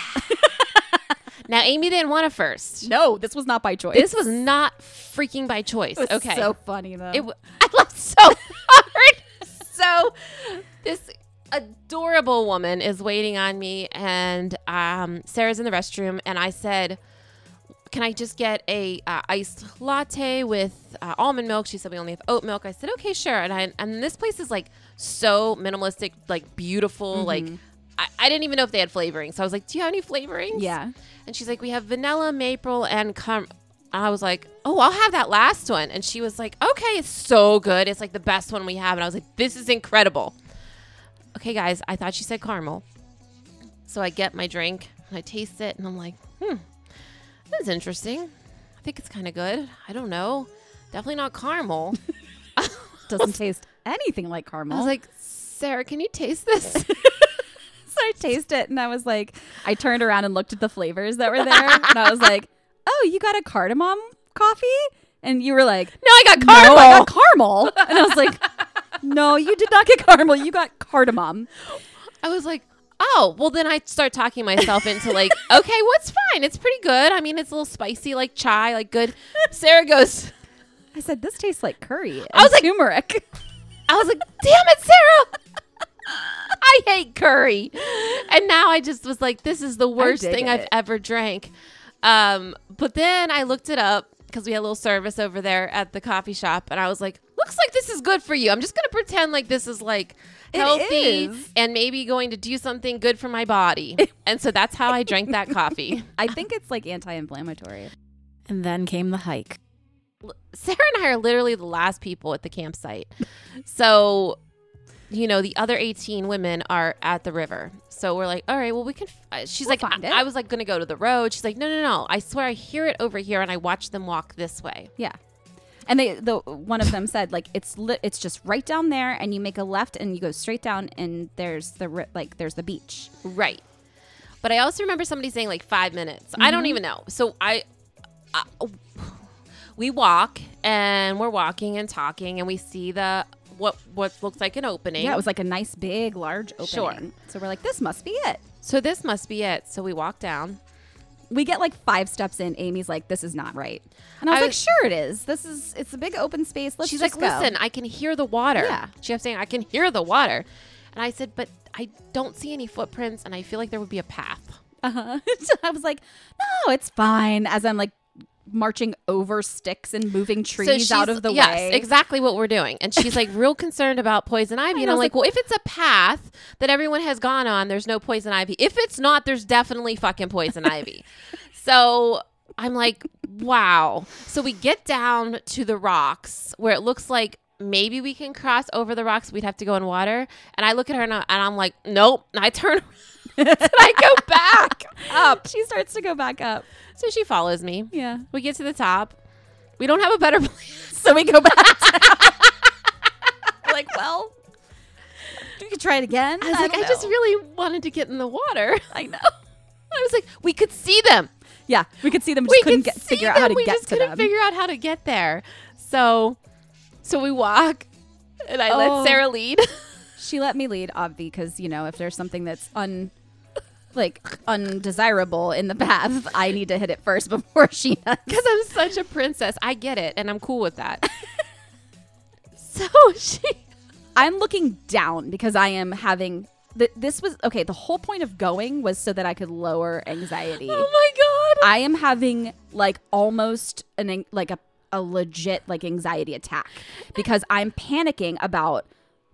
[LAUGHS] now Amy didn't want a first. No, this was not by choice. This was not freaking by choice. It was okay. so funny though. It w- [LAUGHS] I laughed so [LAUGHS] hard. so this adorable woman is waiting on me, and um, Sarah's in the restroom, and I said, "Can I just get a uh, iced latte with uh, almond milk?" She said, "We only have oat milk." I said, "Okay, sure." And I and this place is like so minimalistic, like beautiful, like. I, I didn't even know if they had flavoring. So I was like, Do you have any flavorings? yeah. And she's like, we have vanilla, maple, and cum. I was like, oh, I'll have that last one. And she was like, okay, it's so good. It's like the best one we have. And I was like, this is incredible. Okay, guys, I thought she said caramel. So I get my drink and I taste it and I'm like, hmm, that's interesting. I think it's kind of good. I don't know. Definitely not caramel. [LAUGHS] Doesn't taste anything like caramel. I was like, Sarah, can you taste this? [LAUGHS] so I taste it and I was like, I turned around and looked at the flavors that were there and I was like, oh, you got a cardamom coffee? And you were like, no, I got no, caramel. I got caramel. And I was like, no, you did not get caramel. You got cardamom. I was like, oh, well, then I start talking myself into like, [LAUGHS] okay, what's fine? It's pretty good. I mean, it's a little spicy, like chai, like good. Sarah goes, I said, this tastes like curry. I was like- turmeric. [LAUGHS] I was like, damn it, Sarah. [LAUGHS] I hate curry. And now I just was like, this is the worst thing I've ever drank. Um, but then I looked it up because we had a little service over there at the coffee shop. And I was like, looks like this is good for you. I'm just going to pretend like this is like healthy is. and maybe going to do something good for my body. [LAUGHS] and so that's how I drank that coffee. [LAUGHS] I think it's like anti-inflammatory. And then came the hike. Sarah and I are literally the last people at the campsite. So, you know, the other 18 women are at the river. So we're like, all right, well, we can. F-. She's We'll like, find I-, it. I was like, going to go to the road. She's like, no, no, no. I swear I hear it over here and I watch them walk this way. Yeah. And they the one of them said like it's li- it's just right down there and you make a left and you go straight down and there's the ri- like there's the beach. Right. But I also remember somebody saying like five minutes. I don't mm-hmm. even know. So I, I [SIGHS] we walk and we're walking and talking and we see the what what looks like an opening. Yeah, it was like a nice, big, large opening. Sure. So we're like, this must be it. so this must be it. So we walk down. We get like five steps in. Amy's like, this is not right. And I was I like, sure it is. This is, it's a big open space. Let's She's like, go." listen, I can hear the water. Yeah. She kept saying, I can hear the water. And I said, but I don't see any footprints and I feel like there would be a path. Uh-huh. [LAUGHS] So I was like, no, it's fine. As I'm like marching over sticks and moving trees out of the yes, way. exactly what we're doing. And she's like real concerned about poison ivy. And I'm like, like, well, if it's a path that everyone has gone on, there's no poison ivy. If it's not, there's definitely fucking poison [LAUGHS] ivy. So I'm like, wow. So we get down to the rocks where it looks like maybe we can cross over the rocks. We'd have to go in water. And I look at her and, I, and I'm like, nope. And I turn and I go back up. she starts to go back up. So she follows me. Yeah. We get to the top. We don't have a better [LAUGHS] plan. So we go back down. [LAUGHS] Like, well, we could try it again. I was like, I just really wanted to get in the water. I know. [LAUGHS] I was like, we could see them. Yeah, we could see them. Just we couldn't could get, figure out how to we get just to couldn't them. figure out how to get there. So, so we walk, and I Oh. let Sarah lead she let me lead, obvi, because you know if there's something that's un, like undesirable in the path, I need to hit it first before she does. because I'm such a princess. I get it, and I'm cool with that. [LAUGHS] so she, [LAUGHS] I'm looking down because I am having. Th- this was okay. The whole point of going was so that I could lower anxiety. oh my god, I am having like almost an- like a, a legit like anxiety attack because I'm panicking about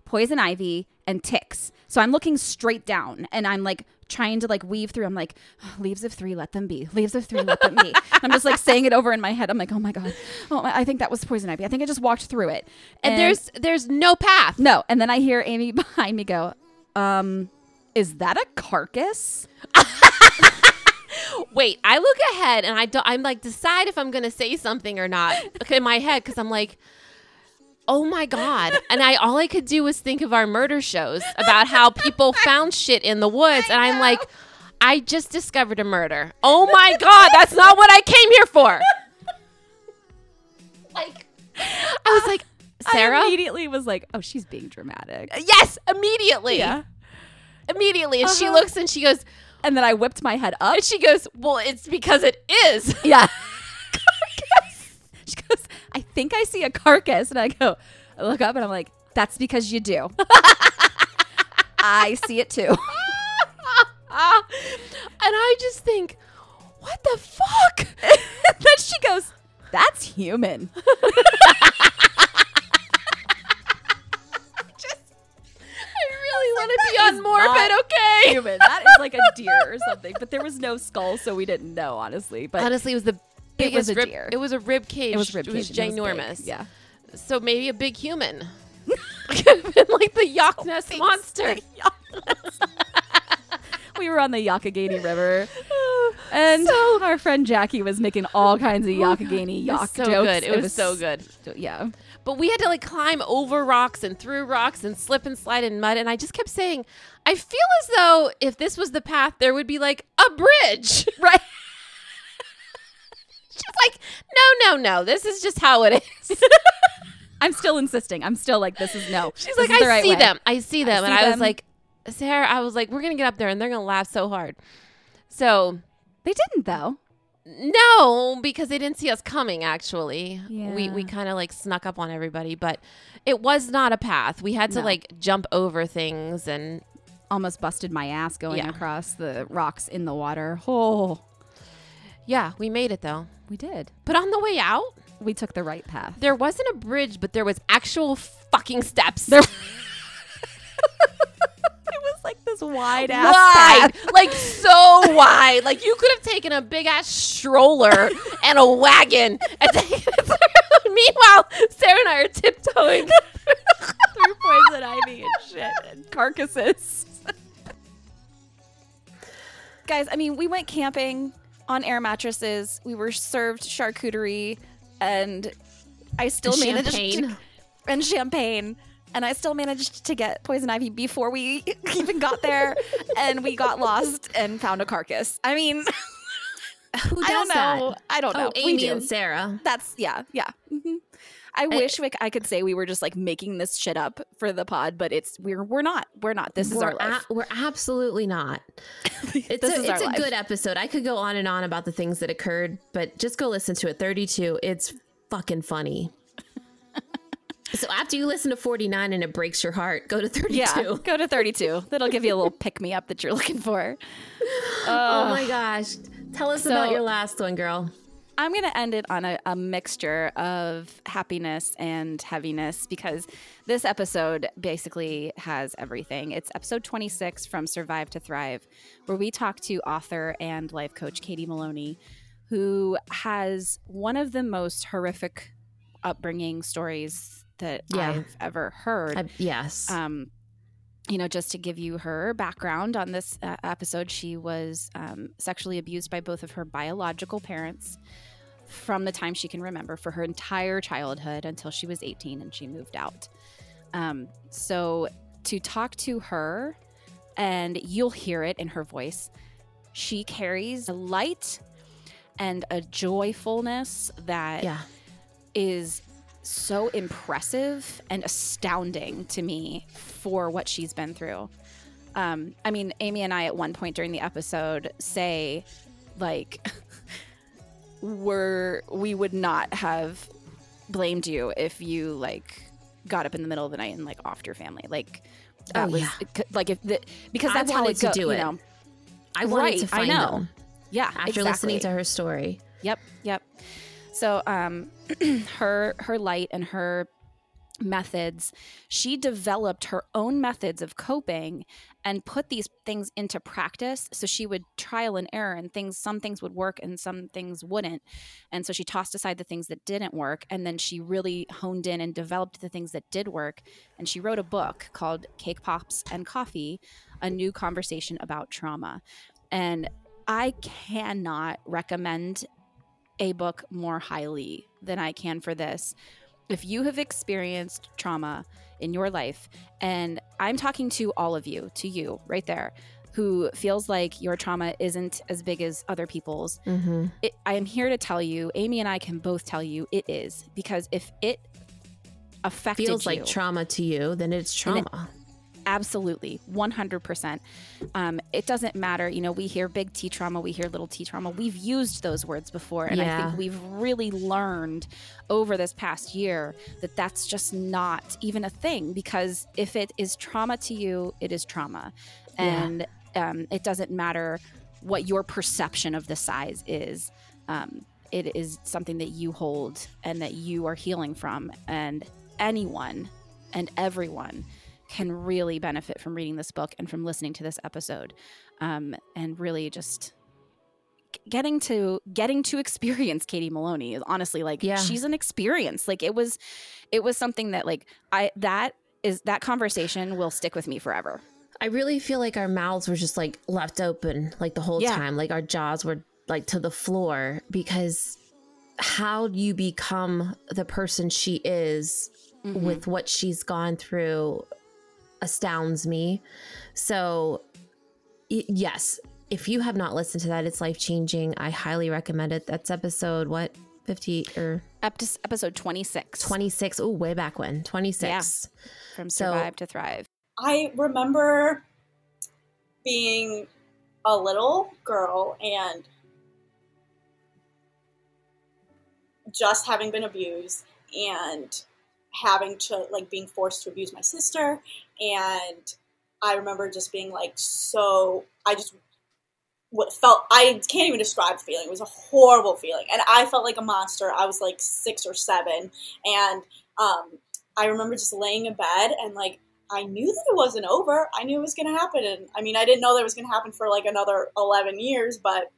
poison ivy and ticks. So I'm looking straight down and I'm like trying to like weave through. I'm like, leaves of three, let them be. Leaves of three, let them be. I'm just like saying it over in my head. I'm like, oh my god, oh, I think that was poison ivy. I think I just walked through it. and there's there's no path. no, and then I hear Amy [LAUGHS] behind me go, um, is that a carcass? [LAUGHS] Wait, I look ahead and I don't. I'm like decide if I'm gonna say something or not in my head because I'm like, oh my god. And I all I could do was think of our murder shows about how people found shit in the woods, and I'm like, I just discovered a murder. Oh my god, that's not what I came here for. Like, I was like, Sarah. I immediately was like, oh, she's being dramatic. yes, immediately. Yeah. Immediately, and she Uh-huh. looks and she goes, And then I whipped my head up. and she goes, well, it's because it is. Yeah. [LAUGHS] [LAUGHS] she goes, I think I see a carcass. And I go, I look up and I'm like, that's because you do. [LAUGHS] I see it too. [LAUGHS] And I just think, what the fuck? and then she goes, that's human. I really want to be on morbid, okay? human. That is like a deer or something. But there was no skull, so we didn't know, honestly. But Honestly, it was the It was a rib. deer. It was a rib cage. it was rib It was cage it was ginormous. Yeah. So maybe a big human. Could have been like the Loch Ness monster. [LAUGHS] we were on the Youghiogheny [LAUGHS] River. And our friend Jackie was making all kinds of [LAUGHS] Youghiogheny It yak was so jokes. good. It, was, so good. Yeah. But we had to like climb over rocks and through rocks and slip and slide in mud. And I just kept saying, I feel as though if this was the path, there would be like a bridge. Right. She's like, no, no, no. This is just how it is. [LAUGHS] I'm still insisting. I'm still like, this is no. She's This like, I right see way." them. I see them. and I was like, Sarah, I was like, we're going to get up there and they're going to laugh so hard. So, They didn't though. no, because they didn't see us coming, actually. We, we kind of like snuck up on everybody, but it was not a path. We had to No. like jump over things and Almost busted my ass going Yeah. across the rocks in the water. Oh, yeah, we made it though. we did. But on the way out, We took the right path. there wasn't a bridge, but there was actual fucking steps. There- [LAUGHS] It was like this wide ass wide, path. like so wide. Like you could have taken a big ass stroller and a wagon and [LAUGHS] taken it through. Meanwhile, Sarah and I are tiptoeing. [LAUGHS] through poison ivy and shit and carcasses. Guys, I mean, we went camping on air mattresses. We were served charcuterie, and I still managed to, Champagne. [LAUGHS] and champagne. And I still managed to get poison ivy before we [LAUGHS] even got there, and we got lost and found a carcass. I mean, Who does [LAUGHS] I don't know. that? I don't know. Oh, We Amy and Sarah. That's yeah, yeah. hmm I wish like I could say we were just like making this shit up for the pod, but it's we're we're not. We're not. This is we're our life. a- we're absolutely not. [LAUGHS] It's this a, is our it's a life. good episode. I could go on and on about the things that occurred, but just go listen to it. 32. It's fucking funny. [LAUGHS] so after you listen to 49 and it breaks your heart, go to 32. Yeah, go to 32. That'll give you a little pick me up that you're looking for. [LAUGHS] Oh my gosh. Tell us about your last one, girl. I'm going to end it on a, a mixture of happiness and heaviness because this episode basically has everything. It's episode 26 from Survive to Thrive, where we talk to author and life coach Katie Maloney, who has one of the most horrific upbringing stories that Yeah. I've ever heard. Yes. um, you know, just to give you her background on this uh, episode, she was um, sexually abused by both of her biological parents from the time she can remember for her entire childhood until she was 18 and she moved out. Um, so to talk to her, and you'll hear it in her voice, she carries a light and a joyfulness that yeah. is so impressive and astounding to me for what she's been through. Um, I mean, Amy and I at one point during the episode say, like, [LAUGHS] we're we would not have blamed you if you like got up in the middle of the night and like offed your family. Like that Oh, was yeah. like if the, because I that's how wanted it to go, do you it. know. I wanted Right, to I find know. them Yeah, after listening to her story. Yep, yep. So um [CLEARS THROAT] her her light and her methods, she developed her own methods of coping and put these things into practice. So she would trial and error and things some things would work and some things wouldn't. And so she tossed aside the things that didn't work and then she really honed in and developed the things that did work. And she wrote a book called Cake Pops and Coffee: A New Conversation About Trauma. And I cannot recommend a book more highly than I can for this. If you have experienced trauma in your life, and I'm talking to all of you, to you right there, who feels like your trauma isn't as big as other people's, Mm-hmm. it, I am here to tell you, Amy and I can both tell you it is. Because if it affected Feels you, like trauma to you, then it's trauma. Absolutely. 100% um, it doesn't matter. You know we hear big t trauma we hear little t trauma. We've used those words before and i think we've really learned over this past year that that's just not even a thing because if it is trauma to you it is trauma. Yeah. and um, it doesn't matter what your perception of the size is. Um, it is something that you hold and that you are healing from and anyone and everyone can really benefit from reading this book and from listening to this episode um, and really just getting to getting to experience katie maloney is honestly like Yeah. she's an experience like it was it was something that like i that is that conversation will stick with me forever I really feel like our mouths were just like left open like the whole Yeah. time. Like our jaws were like to the floor because how you become the person she is Mm-hmm. with what she's gone through astounds me. So, y- yes, if you have not listened to that, it's life changing. I highly recommend it. That's episode what? 50 or Up to episode 26 26. Oh, way back when. 26. from So- survive to thrive I remember being a little girl and just having been abused and having to like being forced to abuse my sister and I remember just being like so I just what felt I can't even describe the feeling. It was a horrible feeling. And I felt like a monster. I was like 6 or 7 and um I remember just laying in bed and like I knew that it wasn't over. I knew it was going to happen, and I mean, I didn't know that it was going to happen for like another eleven years. But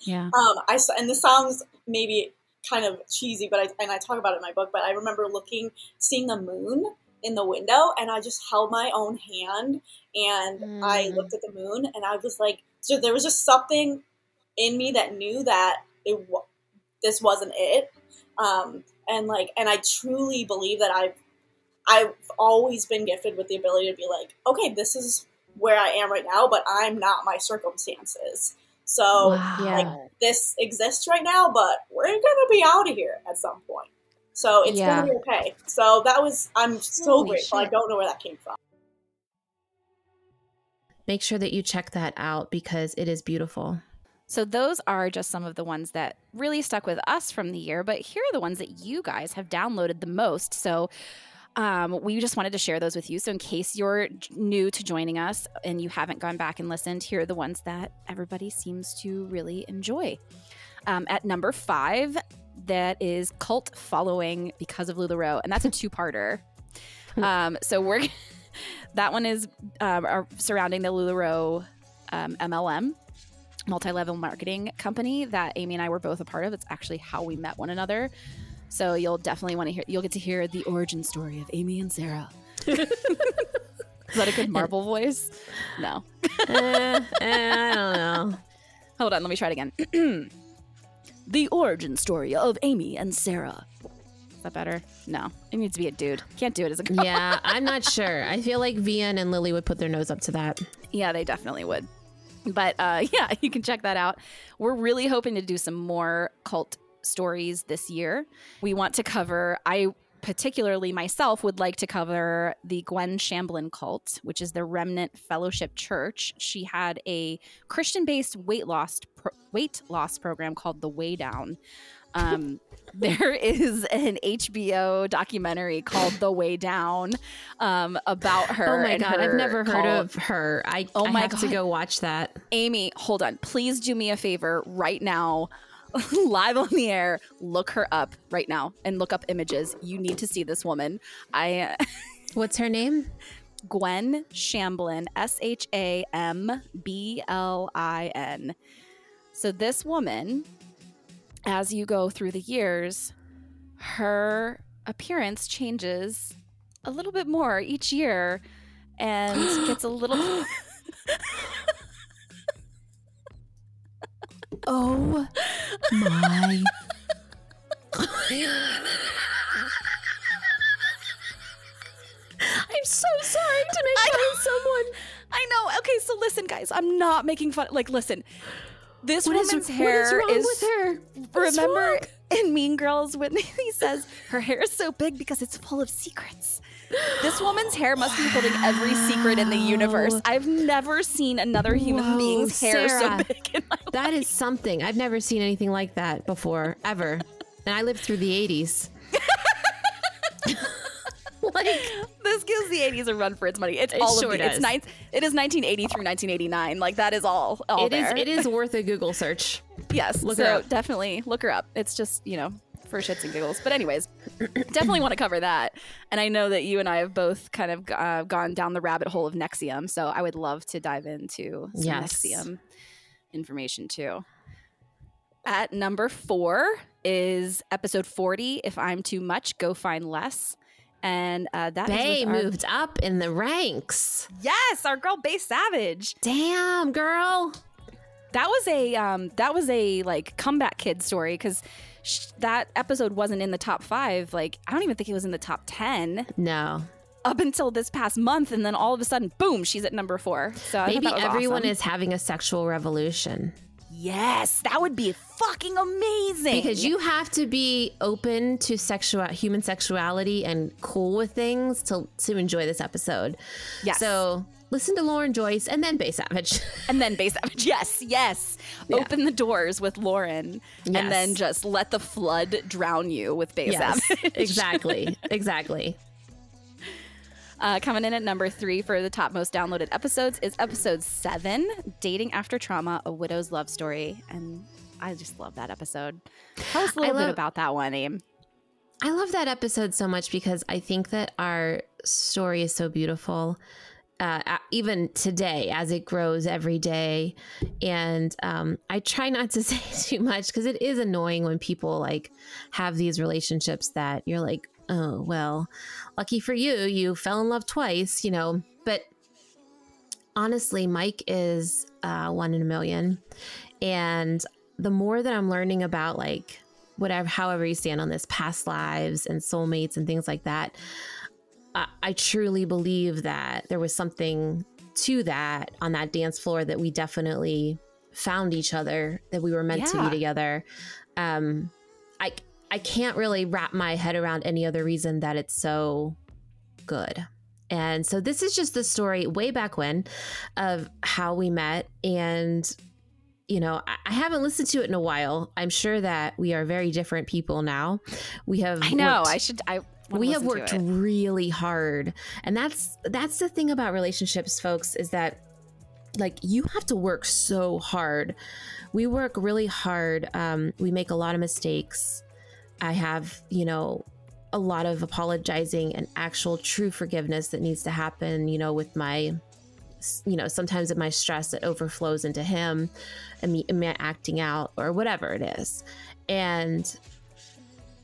yeah um, I and this sounds maybe kind of cheesy, but I and I talk about it in my book. But I remember looking, seeing the moon in the window, and I just held my own hand, and I Mm. looked at the moon, and I was like, so there was just something in me that knew that it wa- this wasn't it, um, and like, and I truly believe that I've I've always been gifted with the ability to be like, okay, this is where I am right now, but I'm not my circumstances. So Wow. like this exists right now, but we're gonna be out of here at some point. So it's Yeah. gonna be okay. So that was I'm so Holy grateful. I don't know where that came from. Make sure that you check that out because it is beautiful. So those are just some of the ones that really stuck with us from the year, but here are the ones that you guys have downloaded the most. So um, we just wanted to share those with you. So in case you're new to joining us and you haven't gone back and listened, here are the ones that everybody seems to really enjoy. Um, at number five, that is cult following because of LuLaRoe, and that's a two-parter. um, so we're [LAUGHS] that one is um, are surrounding the LuLaRoe um, MLM multi-level marketing company that Amy and I were both a part of. It's actually how we met one another. So you'll definitely want to hear. You'll get to hear the origin story of Amy and Sarah. [LAUGHS] Is that a good Marvel voice? No. Eh, eh, I don't know. [LAUGHS] Hold on. Let me try it again. [CLEARS THROAT] the origin story of Amy and Sarah. Is that better? No. It needs to be a dude. Can't do it as a girl. Yeah, [LAUGHS] I'm not sure. I feel like Vian and Lily would put their nose up to that. Yeah, they definitely would. But uh, [LAUGHS] yeah, you can check that out. We're really hoping to do some more cult stories this year. We want to cover, I particularly myself would like to cover the Gwen Shamblin cult, which is the Remnant Fellowship Church. She had a Christian based weight loss, pro- weight loss program called The Way Down. Um, [LAUGHS] there is an HBO documentary called The Way Down um, about her. Oh my and god, I've never heard of her. I, Oh I my have to go watch that. Amy, hold on. Please do me a favor right now, [LAUGHS] live on the air. Look her up right now and look up images. You need to see this woman. I [LAUGHS] What's her name? Gwen Shamblin, S H A M B L I N. So this woman, as you go through the years, her appearance changes a little bit more each year and [GASPS] gets a little [GASPS] [LAUGHS] Oh my. I'm so sorry to make fun of someone. I know. Okay, so listen, guys. I'm not making fun. Like, listen. This What is- woman's what hair is wrong with her? What is Remember wrong? in Mean Girls when [LAUGHS] he says her hair is so big because it's full of secrets. This woman's hair must be holding every secret in the universe. I've never seen another human Whoa, being's hair Sarah. so big in my That is something. I've never seen anything like that before, ever. And I lived through the 80s. [LAUGHS] like, This gives the 80s a run for its money. It's It all sure of the, it's does. nine, it is 1980 through 1989. Like that is all all it is there. it is [LAUGHS] worth a Google search. Yes. Look so her up. definitely look her up. It's just, you know, for shits and giggles. But anyways, definitely want to cover that. And I know that you and I have both kind of uh, gone down the rabbit hole of NXIVM. So I would love to dive into some Yes. NXIVM information too. At number four is episode 40 If I'm Too Much, Go Find Less. And uh, that is Bay our- moved up in the ranks. Yes, our girl Bay Savage. Damn, girl. that was a um that was a like comeback kid story because sh- that episode wasn't in the top five like i don't even think it was in the top 10 No. up until this past month and then all of a sudden boom she's at number four so I Maybe everyone awesome. is having a sexual revolution. yes that would be fucking amazing Because you have to be open to sexual human sexuality and cool with things to to enjoy this episode. Yes. So listen to Lauren Joyce and then Bay Savage. [LAUGHS] and then Bay Savage yes yes open the doors with lauren Yes. and then just let the flood drown you with Bay yes. Savage [LAUGHS] exactly. Exactly. Uh, coming in at number three for the top most downloaded episodes is episode seven, Dating After Trauma, A Widow's Love Story. And I just love that episode. Tell us a little I bit about that one, Aim. I love that episode so much because I think that our story is so beautiful. Uh, even today, as it grows every day, and um, I try not to [LAUGHS] say too much because it is annoying when people like have these relationships that you're like, oh well, lucky for you, you fell in love twice, you know. But honestly, Mike is uh, one in a million, and the more that I'm learning about like whatever, however you stand on this, past lives and soulmates and things like that, I, I truly believe that there was something to that on that dance floor that we definitely found each other, that we were meant to be together. Um, I I can't really wrap my head around any other reason that it's so good. And so this is just the story way back when of how we met and you know, I, I haven't listened to it in a while. I'm sure that we are very different people now. We have I know. worked- I should. I we have worked really hard. And that's that's the thing about relationships folks is that like you have to work so hard. We work really hard. Um, we make a lot of mistakes. I have you know a lot of apologizing and actual true forgiveness that needs to happen you know with my you know sometimes in my stress it overflows into him and me, and me acting out or whatever it is. And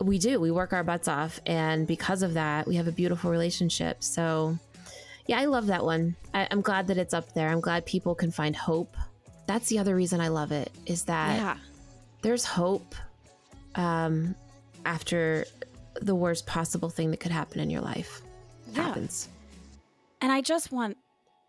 we do. We work our butts off and because of that we have a beautiful relationship. So yeah i love that one. I, i'm glad that it's up there. I'm glad people can find hope. That's the other reason i love it is that Yeah. there's hope um, after the worst possible thing that could happen in your life Yeah. happens. And I just want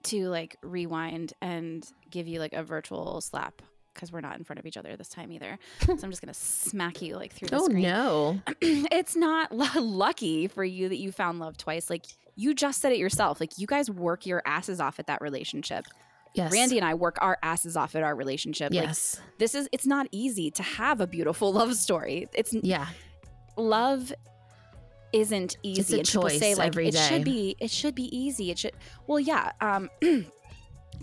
to like rewind and give you like a virtual slap because we're not in front of each other this time either. [LAUGHS] so I'm just gonna smack you like through the oh screen. no [CLEARS THROAT] it's not lu- lucky for you that you found love twice. Like you just said it yourself. Like you guys work your asses off at that relationship. yes Randy and I work our asses off at our relationship. Like yes this is it's not easy to have a beautiful [LAUGHS] love story. It's yeah love isn't easy. It's a and people say choice like every it day. should be it should be easy. It should well yeah. Um [CLEARS THROAT]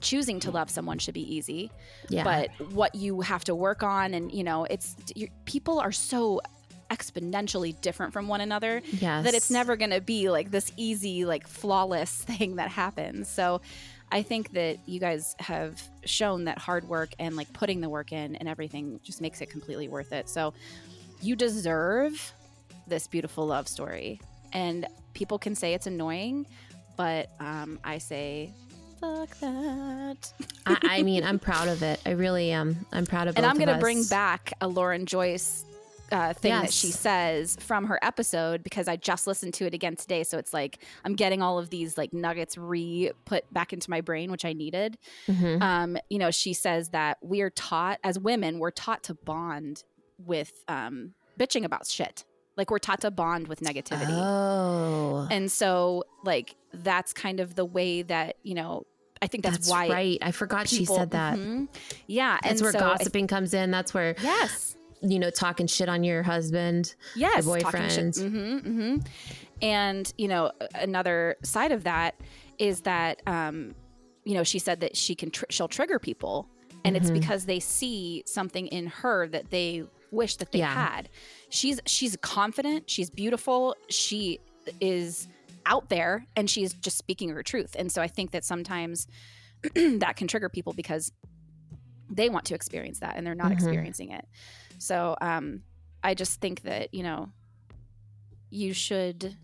choosing to love someone should be easy. Yeah. But what you have to work on and you know it's people are so exponentially different from one another yes that it's never going to be like this easy like flawless [LAUGHS] thing that happens. So i think that you guys have shown that hard work and like putting the work in and everything just makes it completely worth it. So you deserve this beautiful love story. And people can say it's annoying but um, i say fuck that I, I mean i'm proud of it i really am i'm proud of it. and I'm going to bring back a Lauren Joyce uh, thing that she says from her episode because I just listened to it again today. So it's like I'm getting all of these like nuggets re put back into my brain, which I needed. Mhm. Um, you know, she says that we are taught as women, we're taught to bond with um, bitching about shit. Like we're taught to bond with negativity. oh And so, like, that's kind of the way that, you know, I think that's, that's why right i forgot she said that Mhm. Yeah. that's and where so I- gossiping comes in that's where yes. you know talking shit on your husband yes, your talking shit. boyfriend. Mhm, mhm. And you know, another side of that is that um, you know she said that she can tr- she'll trigger people, and it's Mhm. because they see something in her that they wish that they Yeah. had. She's she's confident. She's beautiful. She is out there, and she's just speaking her truth. And so I think that sometimes [CLEARS THROAT] that can trigger people because they want to experience that and they're not Mhm. experiencing it. So um, I just think that you know you should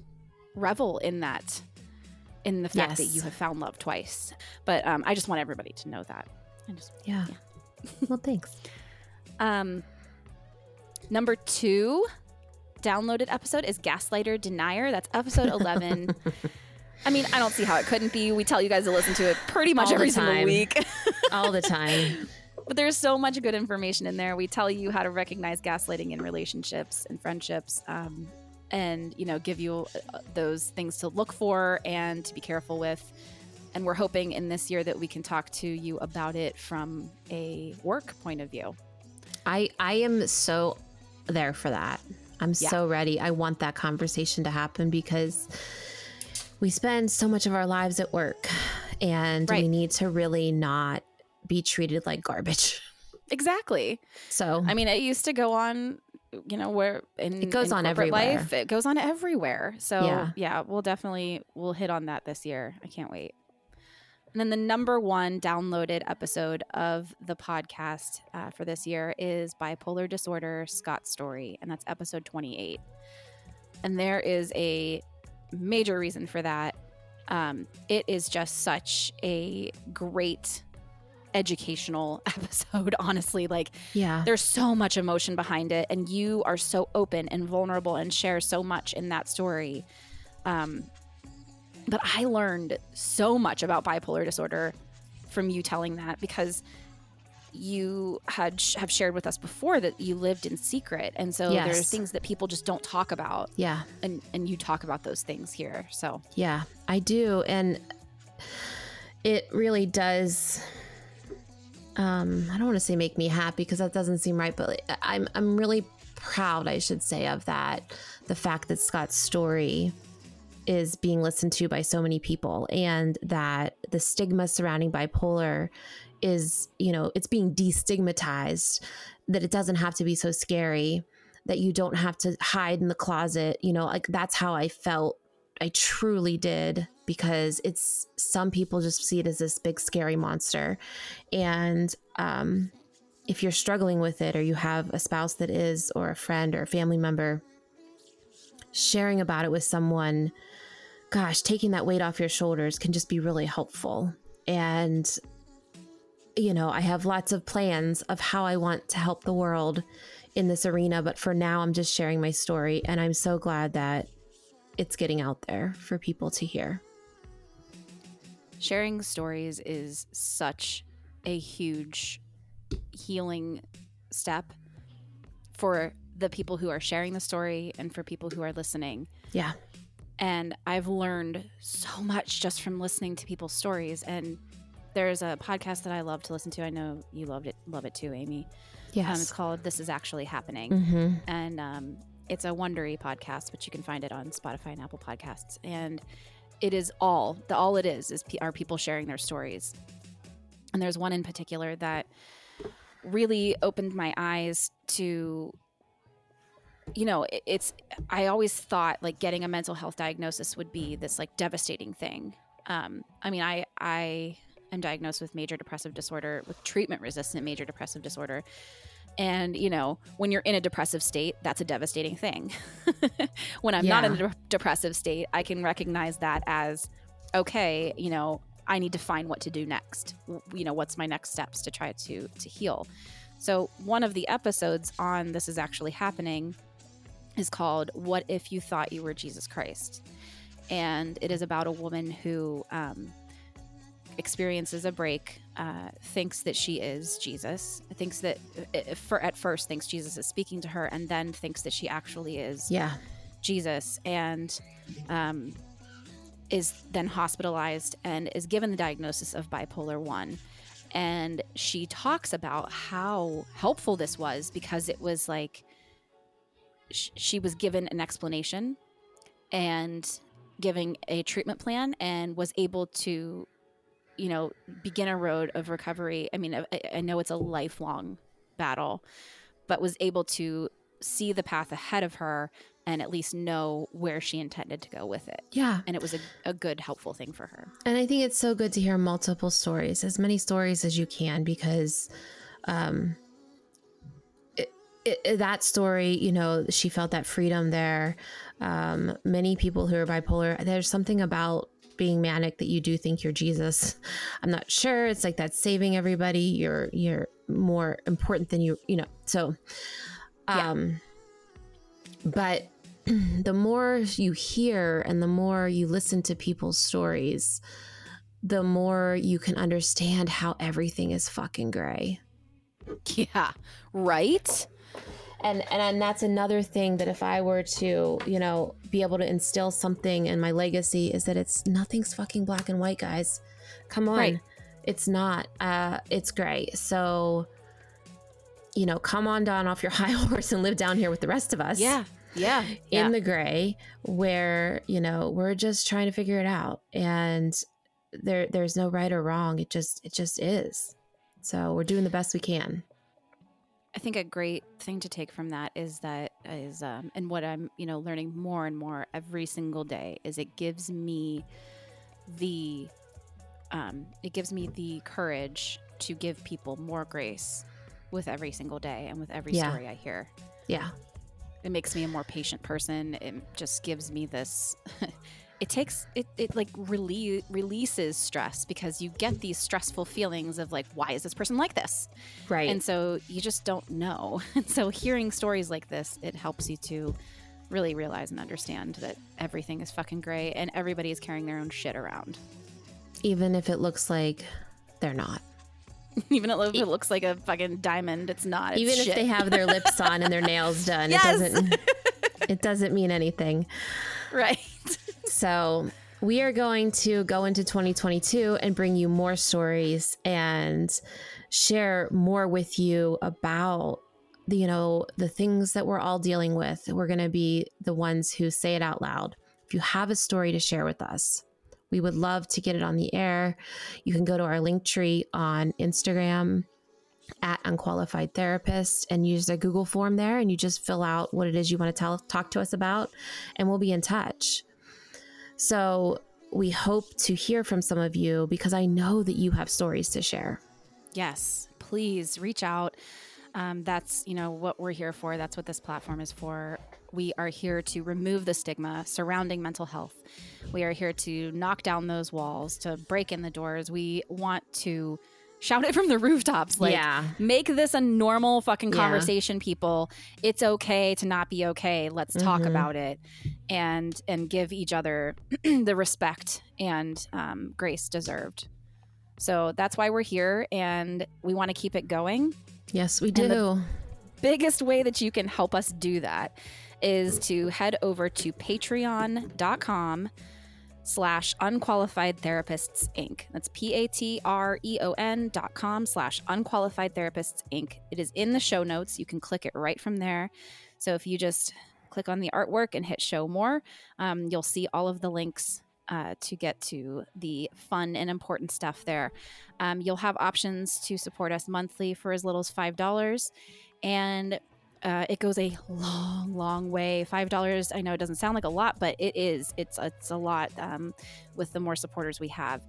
revel in that, in the fact that you have found love twice. But um, I just want everybody to know that. I just yeah well thanks [LAUGHS] um, number two downloaded episode is Gaslighter Denier. That's episode 11. [LAUGHS] I mean, I don't see how it couldn't be. We tell you guys to listen to it pretty much All every single week. [LAUGHS] all the time [LAUGHS] but there's so much good information in there. We tell you how to recognize gaslighting in relationships and friendships. Um, and you know give you uh, those things to look for and to be careful with and we're hoping in this year that we can talk to you about it from a work point of view I I am so there for that. I'm Yeah. so ready. I want that conversation to happen because we spend so much of our lives at work and Right. we need to really not be treated like garbage. exactly So I mean, it used to go on, you know, where in It goes in on everywhere. Life, it goes on everywhere. So Yeah. yeah. we'll definitely we'll hit on that this year. I can't wait. And then the number one downloaded episode of the podcast uh, for this year is bipolar disorder Scott's story, and that's episode twenty eight. And there is a major reason for that. Um, it is just such a great educational [LAUGHS] episode honestly like yeah. there's so much emotion behind it and you are so open and vulnerable and share so much in that story um, but i learned so much about bipolar disorder from you telling that because you had sh- have shared with us before that you lived in secret, and so there are things that people just don't talk about, Yeah. and and you talk about those things here. So Yeah, I do. And it really does um I don't want to say make me happy because that doesn't seem right, but I'm I'm really proud, I should say, of that. The fact that Scott's story is being listened to by so many people and that the stigma surrounding bipolar is, you know, it's being destigmatized, that it doesn't have to be so scary, that you don't have to hide in the closet, you know, like that's how I felt I truly did because it's some people just see it as this big scary monster. And um, if you're struggling with it or you have a spouse that is, or a friend or a family member, sharing about it with someone, gosh, taking that weight off your shoulders can just be really helpful. And, you know, I have lots of plans of how I want to help the world in this arena, but for now, I'm just sharing my story. And I'm so glad that it's getting out there for people to hear. sharing stories is such a huge healing step for the people who are sharing the story and for people who are listening. Yeah. And I've learned so much just from listening to people's stories. And there's a podcast that I love to listen to. I know you loved it, love it too, Amy. Um, it's called This Is Actually Happening. mm-hmm. And um, it's a Wondery podcast, but you can find it on Spotify and Apple Podcasts. And it is all the all it is is pe- are people sharing their stories. And there's one in particular that really opened my eyes to you know it- it's i always thought like getting a mental health diagnosis would be this like devastating thing. Um i mean i i am diagnosed with major depressive disorder with treatment resistant major depressive disorder. And you know when you're in a depressive state that's a devastating thing. [LAUGHS] When i'm not in a de- depressive state i can recognize that as okay you know i need to find what to do next. You know what's my next steps to try to to heal? So one of the episodes on this is actually happening is called what if you thought you were jesus christ and it is about a woman who um, experiences a break uh, thinks that she is jesus thinks that uh, for at first thinks jesus is speaking to her and then thinks that she actually is Yeah. Jesus and um, is then hospitalized and is given the diagnosis of bipolar 1. And she talks about how helpful this was because it was like sh- she was given an explanation and giving a treatment plan and was able to, you know, begin a road of recovery. I mean, I, I know it's a lifelong battle, but was able to see the path ahead of her and at least know where she intended to go with it. Yeah. And it was a, a good, helpful thing for her. And I think it's so good to hear multiple stories, as many stories as you can, because um, it, that story, you know, she felt that freedom there. Um, many people who are bipolar, there's something about being manic that you do think you're Jesus. I'm not sure. It's like that saving everybody. You're you're more important than you, you know. So, um, but [CLEARS THROAT] the more you hear and the more you listen to people's stories, the more you can understand how everything is fucking gray. Yeah. Right? And, and and that's another thing that if I were to, you know, be able to instill something in my legacy is that it's nothing's fucking black and white, guys. Come on. Right. It's not. Uh it's gray. So you know, come on down off your [LAUGHS] high horse and live down here with the rest of us. Yeah. Yeah. yeah. in the gray where you know we're just trying to figure it out and there there's no right or wrong it just it just is so we're doing the best we can I think a great thing to take from that is that is um, and what I'm you know learning more and more every single day is it gives me the um, it gives me the courage to give people more grace with every single day and with every Yeah. story I hear. yeah It makes me a more patient person. It just gives me this. [LAUGHS] it takes it, it like rele- releases stress because you get these stressful feelings of like why is this person like this right and so you just don't know. [LAUGHS] And so hearing stories like this, it helps you to really realize and understand that everything is fucking gray and everybody is carrying their own shit around. even if it looks like they're not [LAUGHS] Even if it looks like a fucking diamond, it's not. It's Even if they have their lips [LAUGHS] on and their nails done, Yes. it doesn't it doesn't mean anything. right. So we are going to go into 2022 and bring you more stories and share more with you about the, you know the things that we're all dealing with. We're going to be the ones who say it out loud. If you have a story to share with us, we would love to get it on the air. You can go to our link tree on Instagram at unqualified therapist and use the Google form there and you just fill out what it is you want to tell talk to us about and we'll be in touch. So we hope to hear from some of you because I know that you have stories to share. Yes, please reach out. Um, that's you know what we're here for. That's what this platform is for. We are here to remove the stigma surrounding mental health. We are here to knock down those walls, to break in the doors. We want to shout it from the rooftops. Like, Yeah. make this a normal fucking Yeah. conversation, people. It's okay to not be okay. Let's talk Mhm. about it, and and give each other [CLEARS THROAT] the respect and um, grace deserved. So that's why we're here, and we want to keep it going. Yes, we do. the- Biggest way that you can help us do that is to head over to patreon.com slash unqualified therapists inc. That's P A T R E O N dot com slash unqualified therapists inc. It is in the show notes. You can click it right from there. So if you just click on the artwork and hit show more um, you'll see all of the links uh, to get to the fun and important stuff there. Um, you'll have options to support us monthly for as little as five dollars. And uh, it goes a long, long way. Five dollars. I know it doesn't sound like a lot, but it is. It's it's a lot um, with the more supporters we have.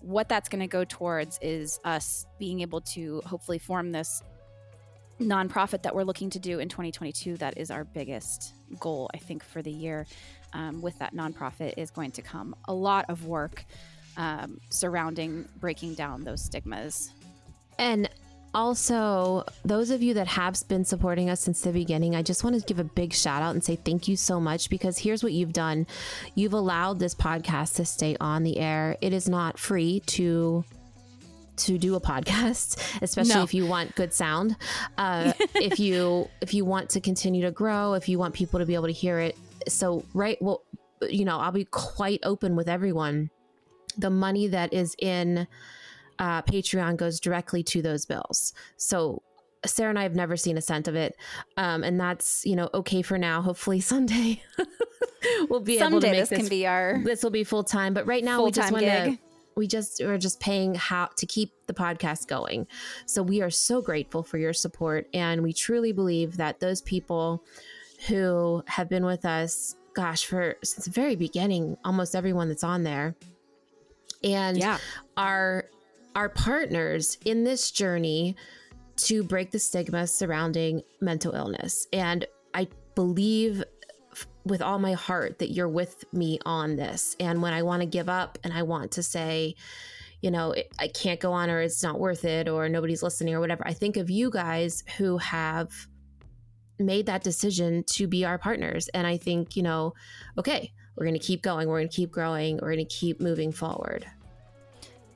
What that's going to go towards is us being able to hopefully form this nonprofit that we're looking to do in 2022. That is our biggest goal, I think, for the year. Um, with that nonprofit is going to come a lot of work um, surrounding breaking down those stigmas. And also, those of you that have been supporting us since the beginning, I just want to give a big shout out and say thank you so much because here's what you've done. You've allowed this podcast to stay on the air. It is not free to to do a podcast [LAUGHS] especially No. if you want good sound uh, [LAUGHS] if you if you want to continue to grow if you want people to be able to hear it so right well you know i'll be quite open with everyone the money that is in uh, Patreon goes directly to those bills. So Sarah and I have never seen a cent of it, um, and that's you know okay for now. Hopefully [LAUGHS] someday [LAUGHS] we'll be able to make this this. can be our this will be full time, but right now we just want to we just are just paying how to keep the podcast going. So we are so grateful for your support, and we truly believe that those people who have been with us, gosh, for since the very beginning, almost everyone that's on there, and yeah. are our partners in this journey to break the stigma surrounding mental illness. And I believe with all my heart that you're with me on this. And when I want to give up and I want to say, you know, I can't go on or it's not worth it or nobody's listening or whatever, I think of you guys who have made that decision to be our partners. And I think, you know, okay, we're going to keep going, we're going to keep growing, we're going to keep moving forward.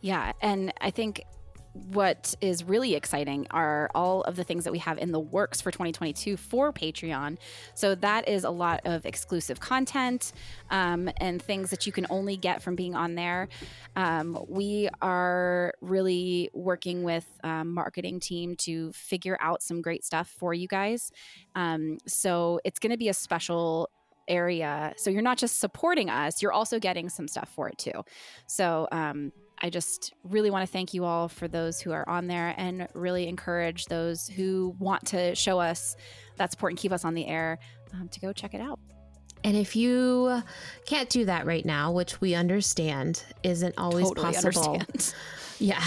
Yeah, and I think what is really exciting are all of the things that we have in the works for 2022 for Patreon. So that is a lot of exclusive content um, and things that you can only get from being on there. Um, we are really working with um, marketing team to figure out some great stuff for you guys. Um, so it's going to be a special area. So you're not just supporting us, you're also getting some stuff for it too. So um, I just really want to thank you all for those who are on there and really encourage those who want to show us that support and keep us on the air um, to go check it out. And if you can't do that right now, which we understand isn't always Totally possible, understand. [LAUGHS] yeah,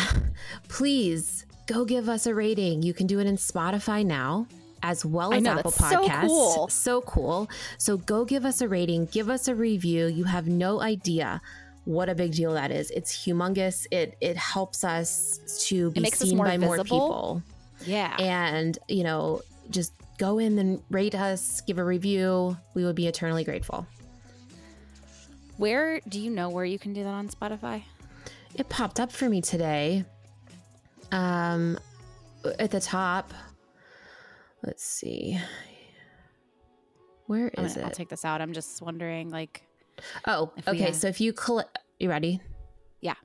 please go give us a rating. You can do it in Spotify now. As well as know, Apple that's so cool. So cool. So go give us a rating, give us a review. You have no idea what a big deal that is. It's humongous. It it helps us to be seen more by more people Yeah. and you know just go in and rate us give a review we would be eternally grateful Where do you know where you can do that on Spotify? it popped up for me today um, at the top, let's see. Where is gonna- I'll take this out. I'm just wondering, like, Oh, If okay. had- So if you click, you ready? Yeah.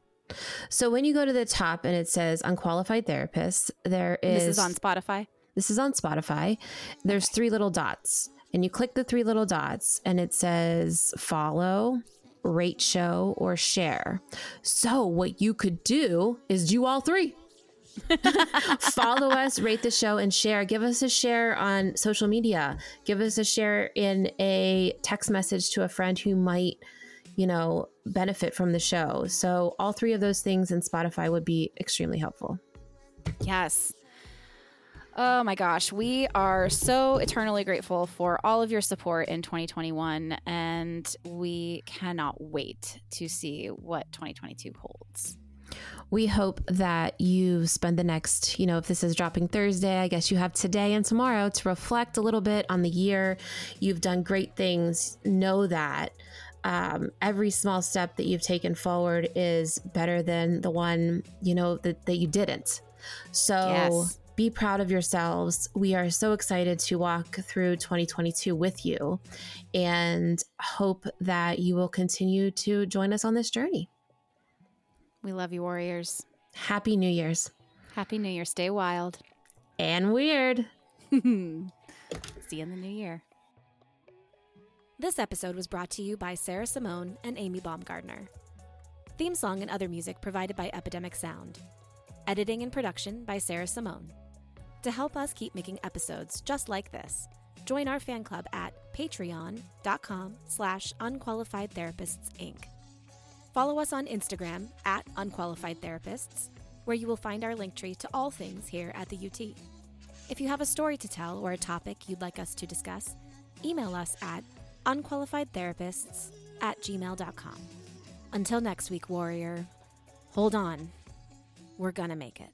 So when you go to the top and it says unqualified therapists, there is this is on Spotify. This is on Spotify. There's three little dots, and you click the three little dots, and it says follow, rate show, or share. So what you could do is do all three. [LAUGHS] Follow us, rate the show, and share. Give us a share on social media. Give us a share in a text message to a friend who might, you know, benefit from the show. So all three of those things in Spotify would be extremely helpful. Yes. Oh my gosh, we are so eternally grateful for all of your support in 2021, and we cannot wait to see what 2022 holds. We hope that you spend the next, you know, if this is dropping Thursday, I guess you have today and tomorrow to reflect a little bit on the year. You've done great things. Know that um, every small step that you've taken forward is better than the one, you know, that, that you didn't. So Yes. be proud of yourselves. We are so excited to walk through 2022 with you and hope that you will continue to join us on this journey. We love you, Warriors. Happy New Year's. Happy New Year. Stay wild. And weird. [LAUGHS] See you in the new year. This episode was brought to you by Sarah Simone and Amy Baumgardner. Theme song and other music provided by Epidemic Sound. Editing and production by Sarah Simone. To help us keep making episodes just like this, join our fan club at patreon.com slash unqualified therapists inc. Follow us on Instagram at unqualified therapists, where you will find our link tree to all things here at the UT. If you have a story to tell or a topic you'd like us to discuss, email us at unqualifiedtherapists at gmail.com. Until next week, warrior, hold on. We're gonna make it.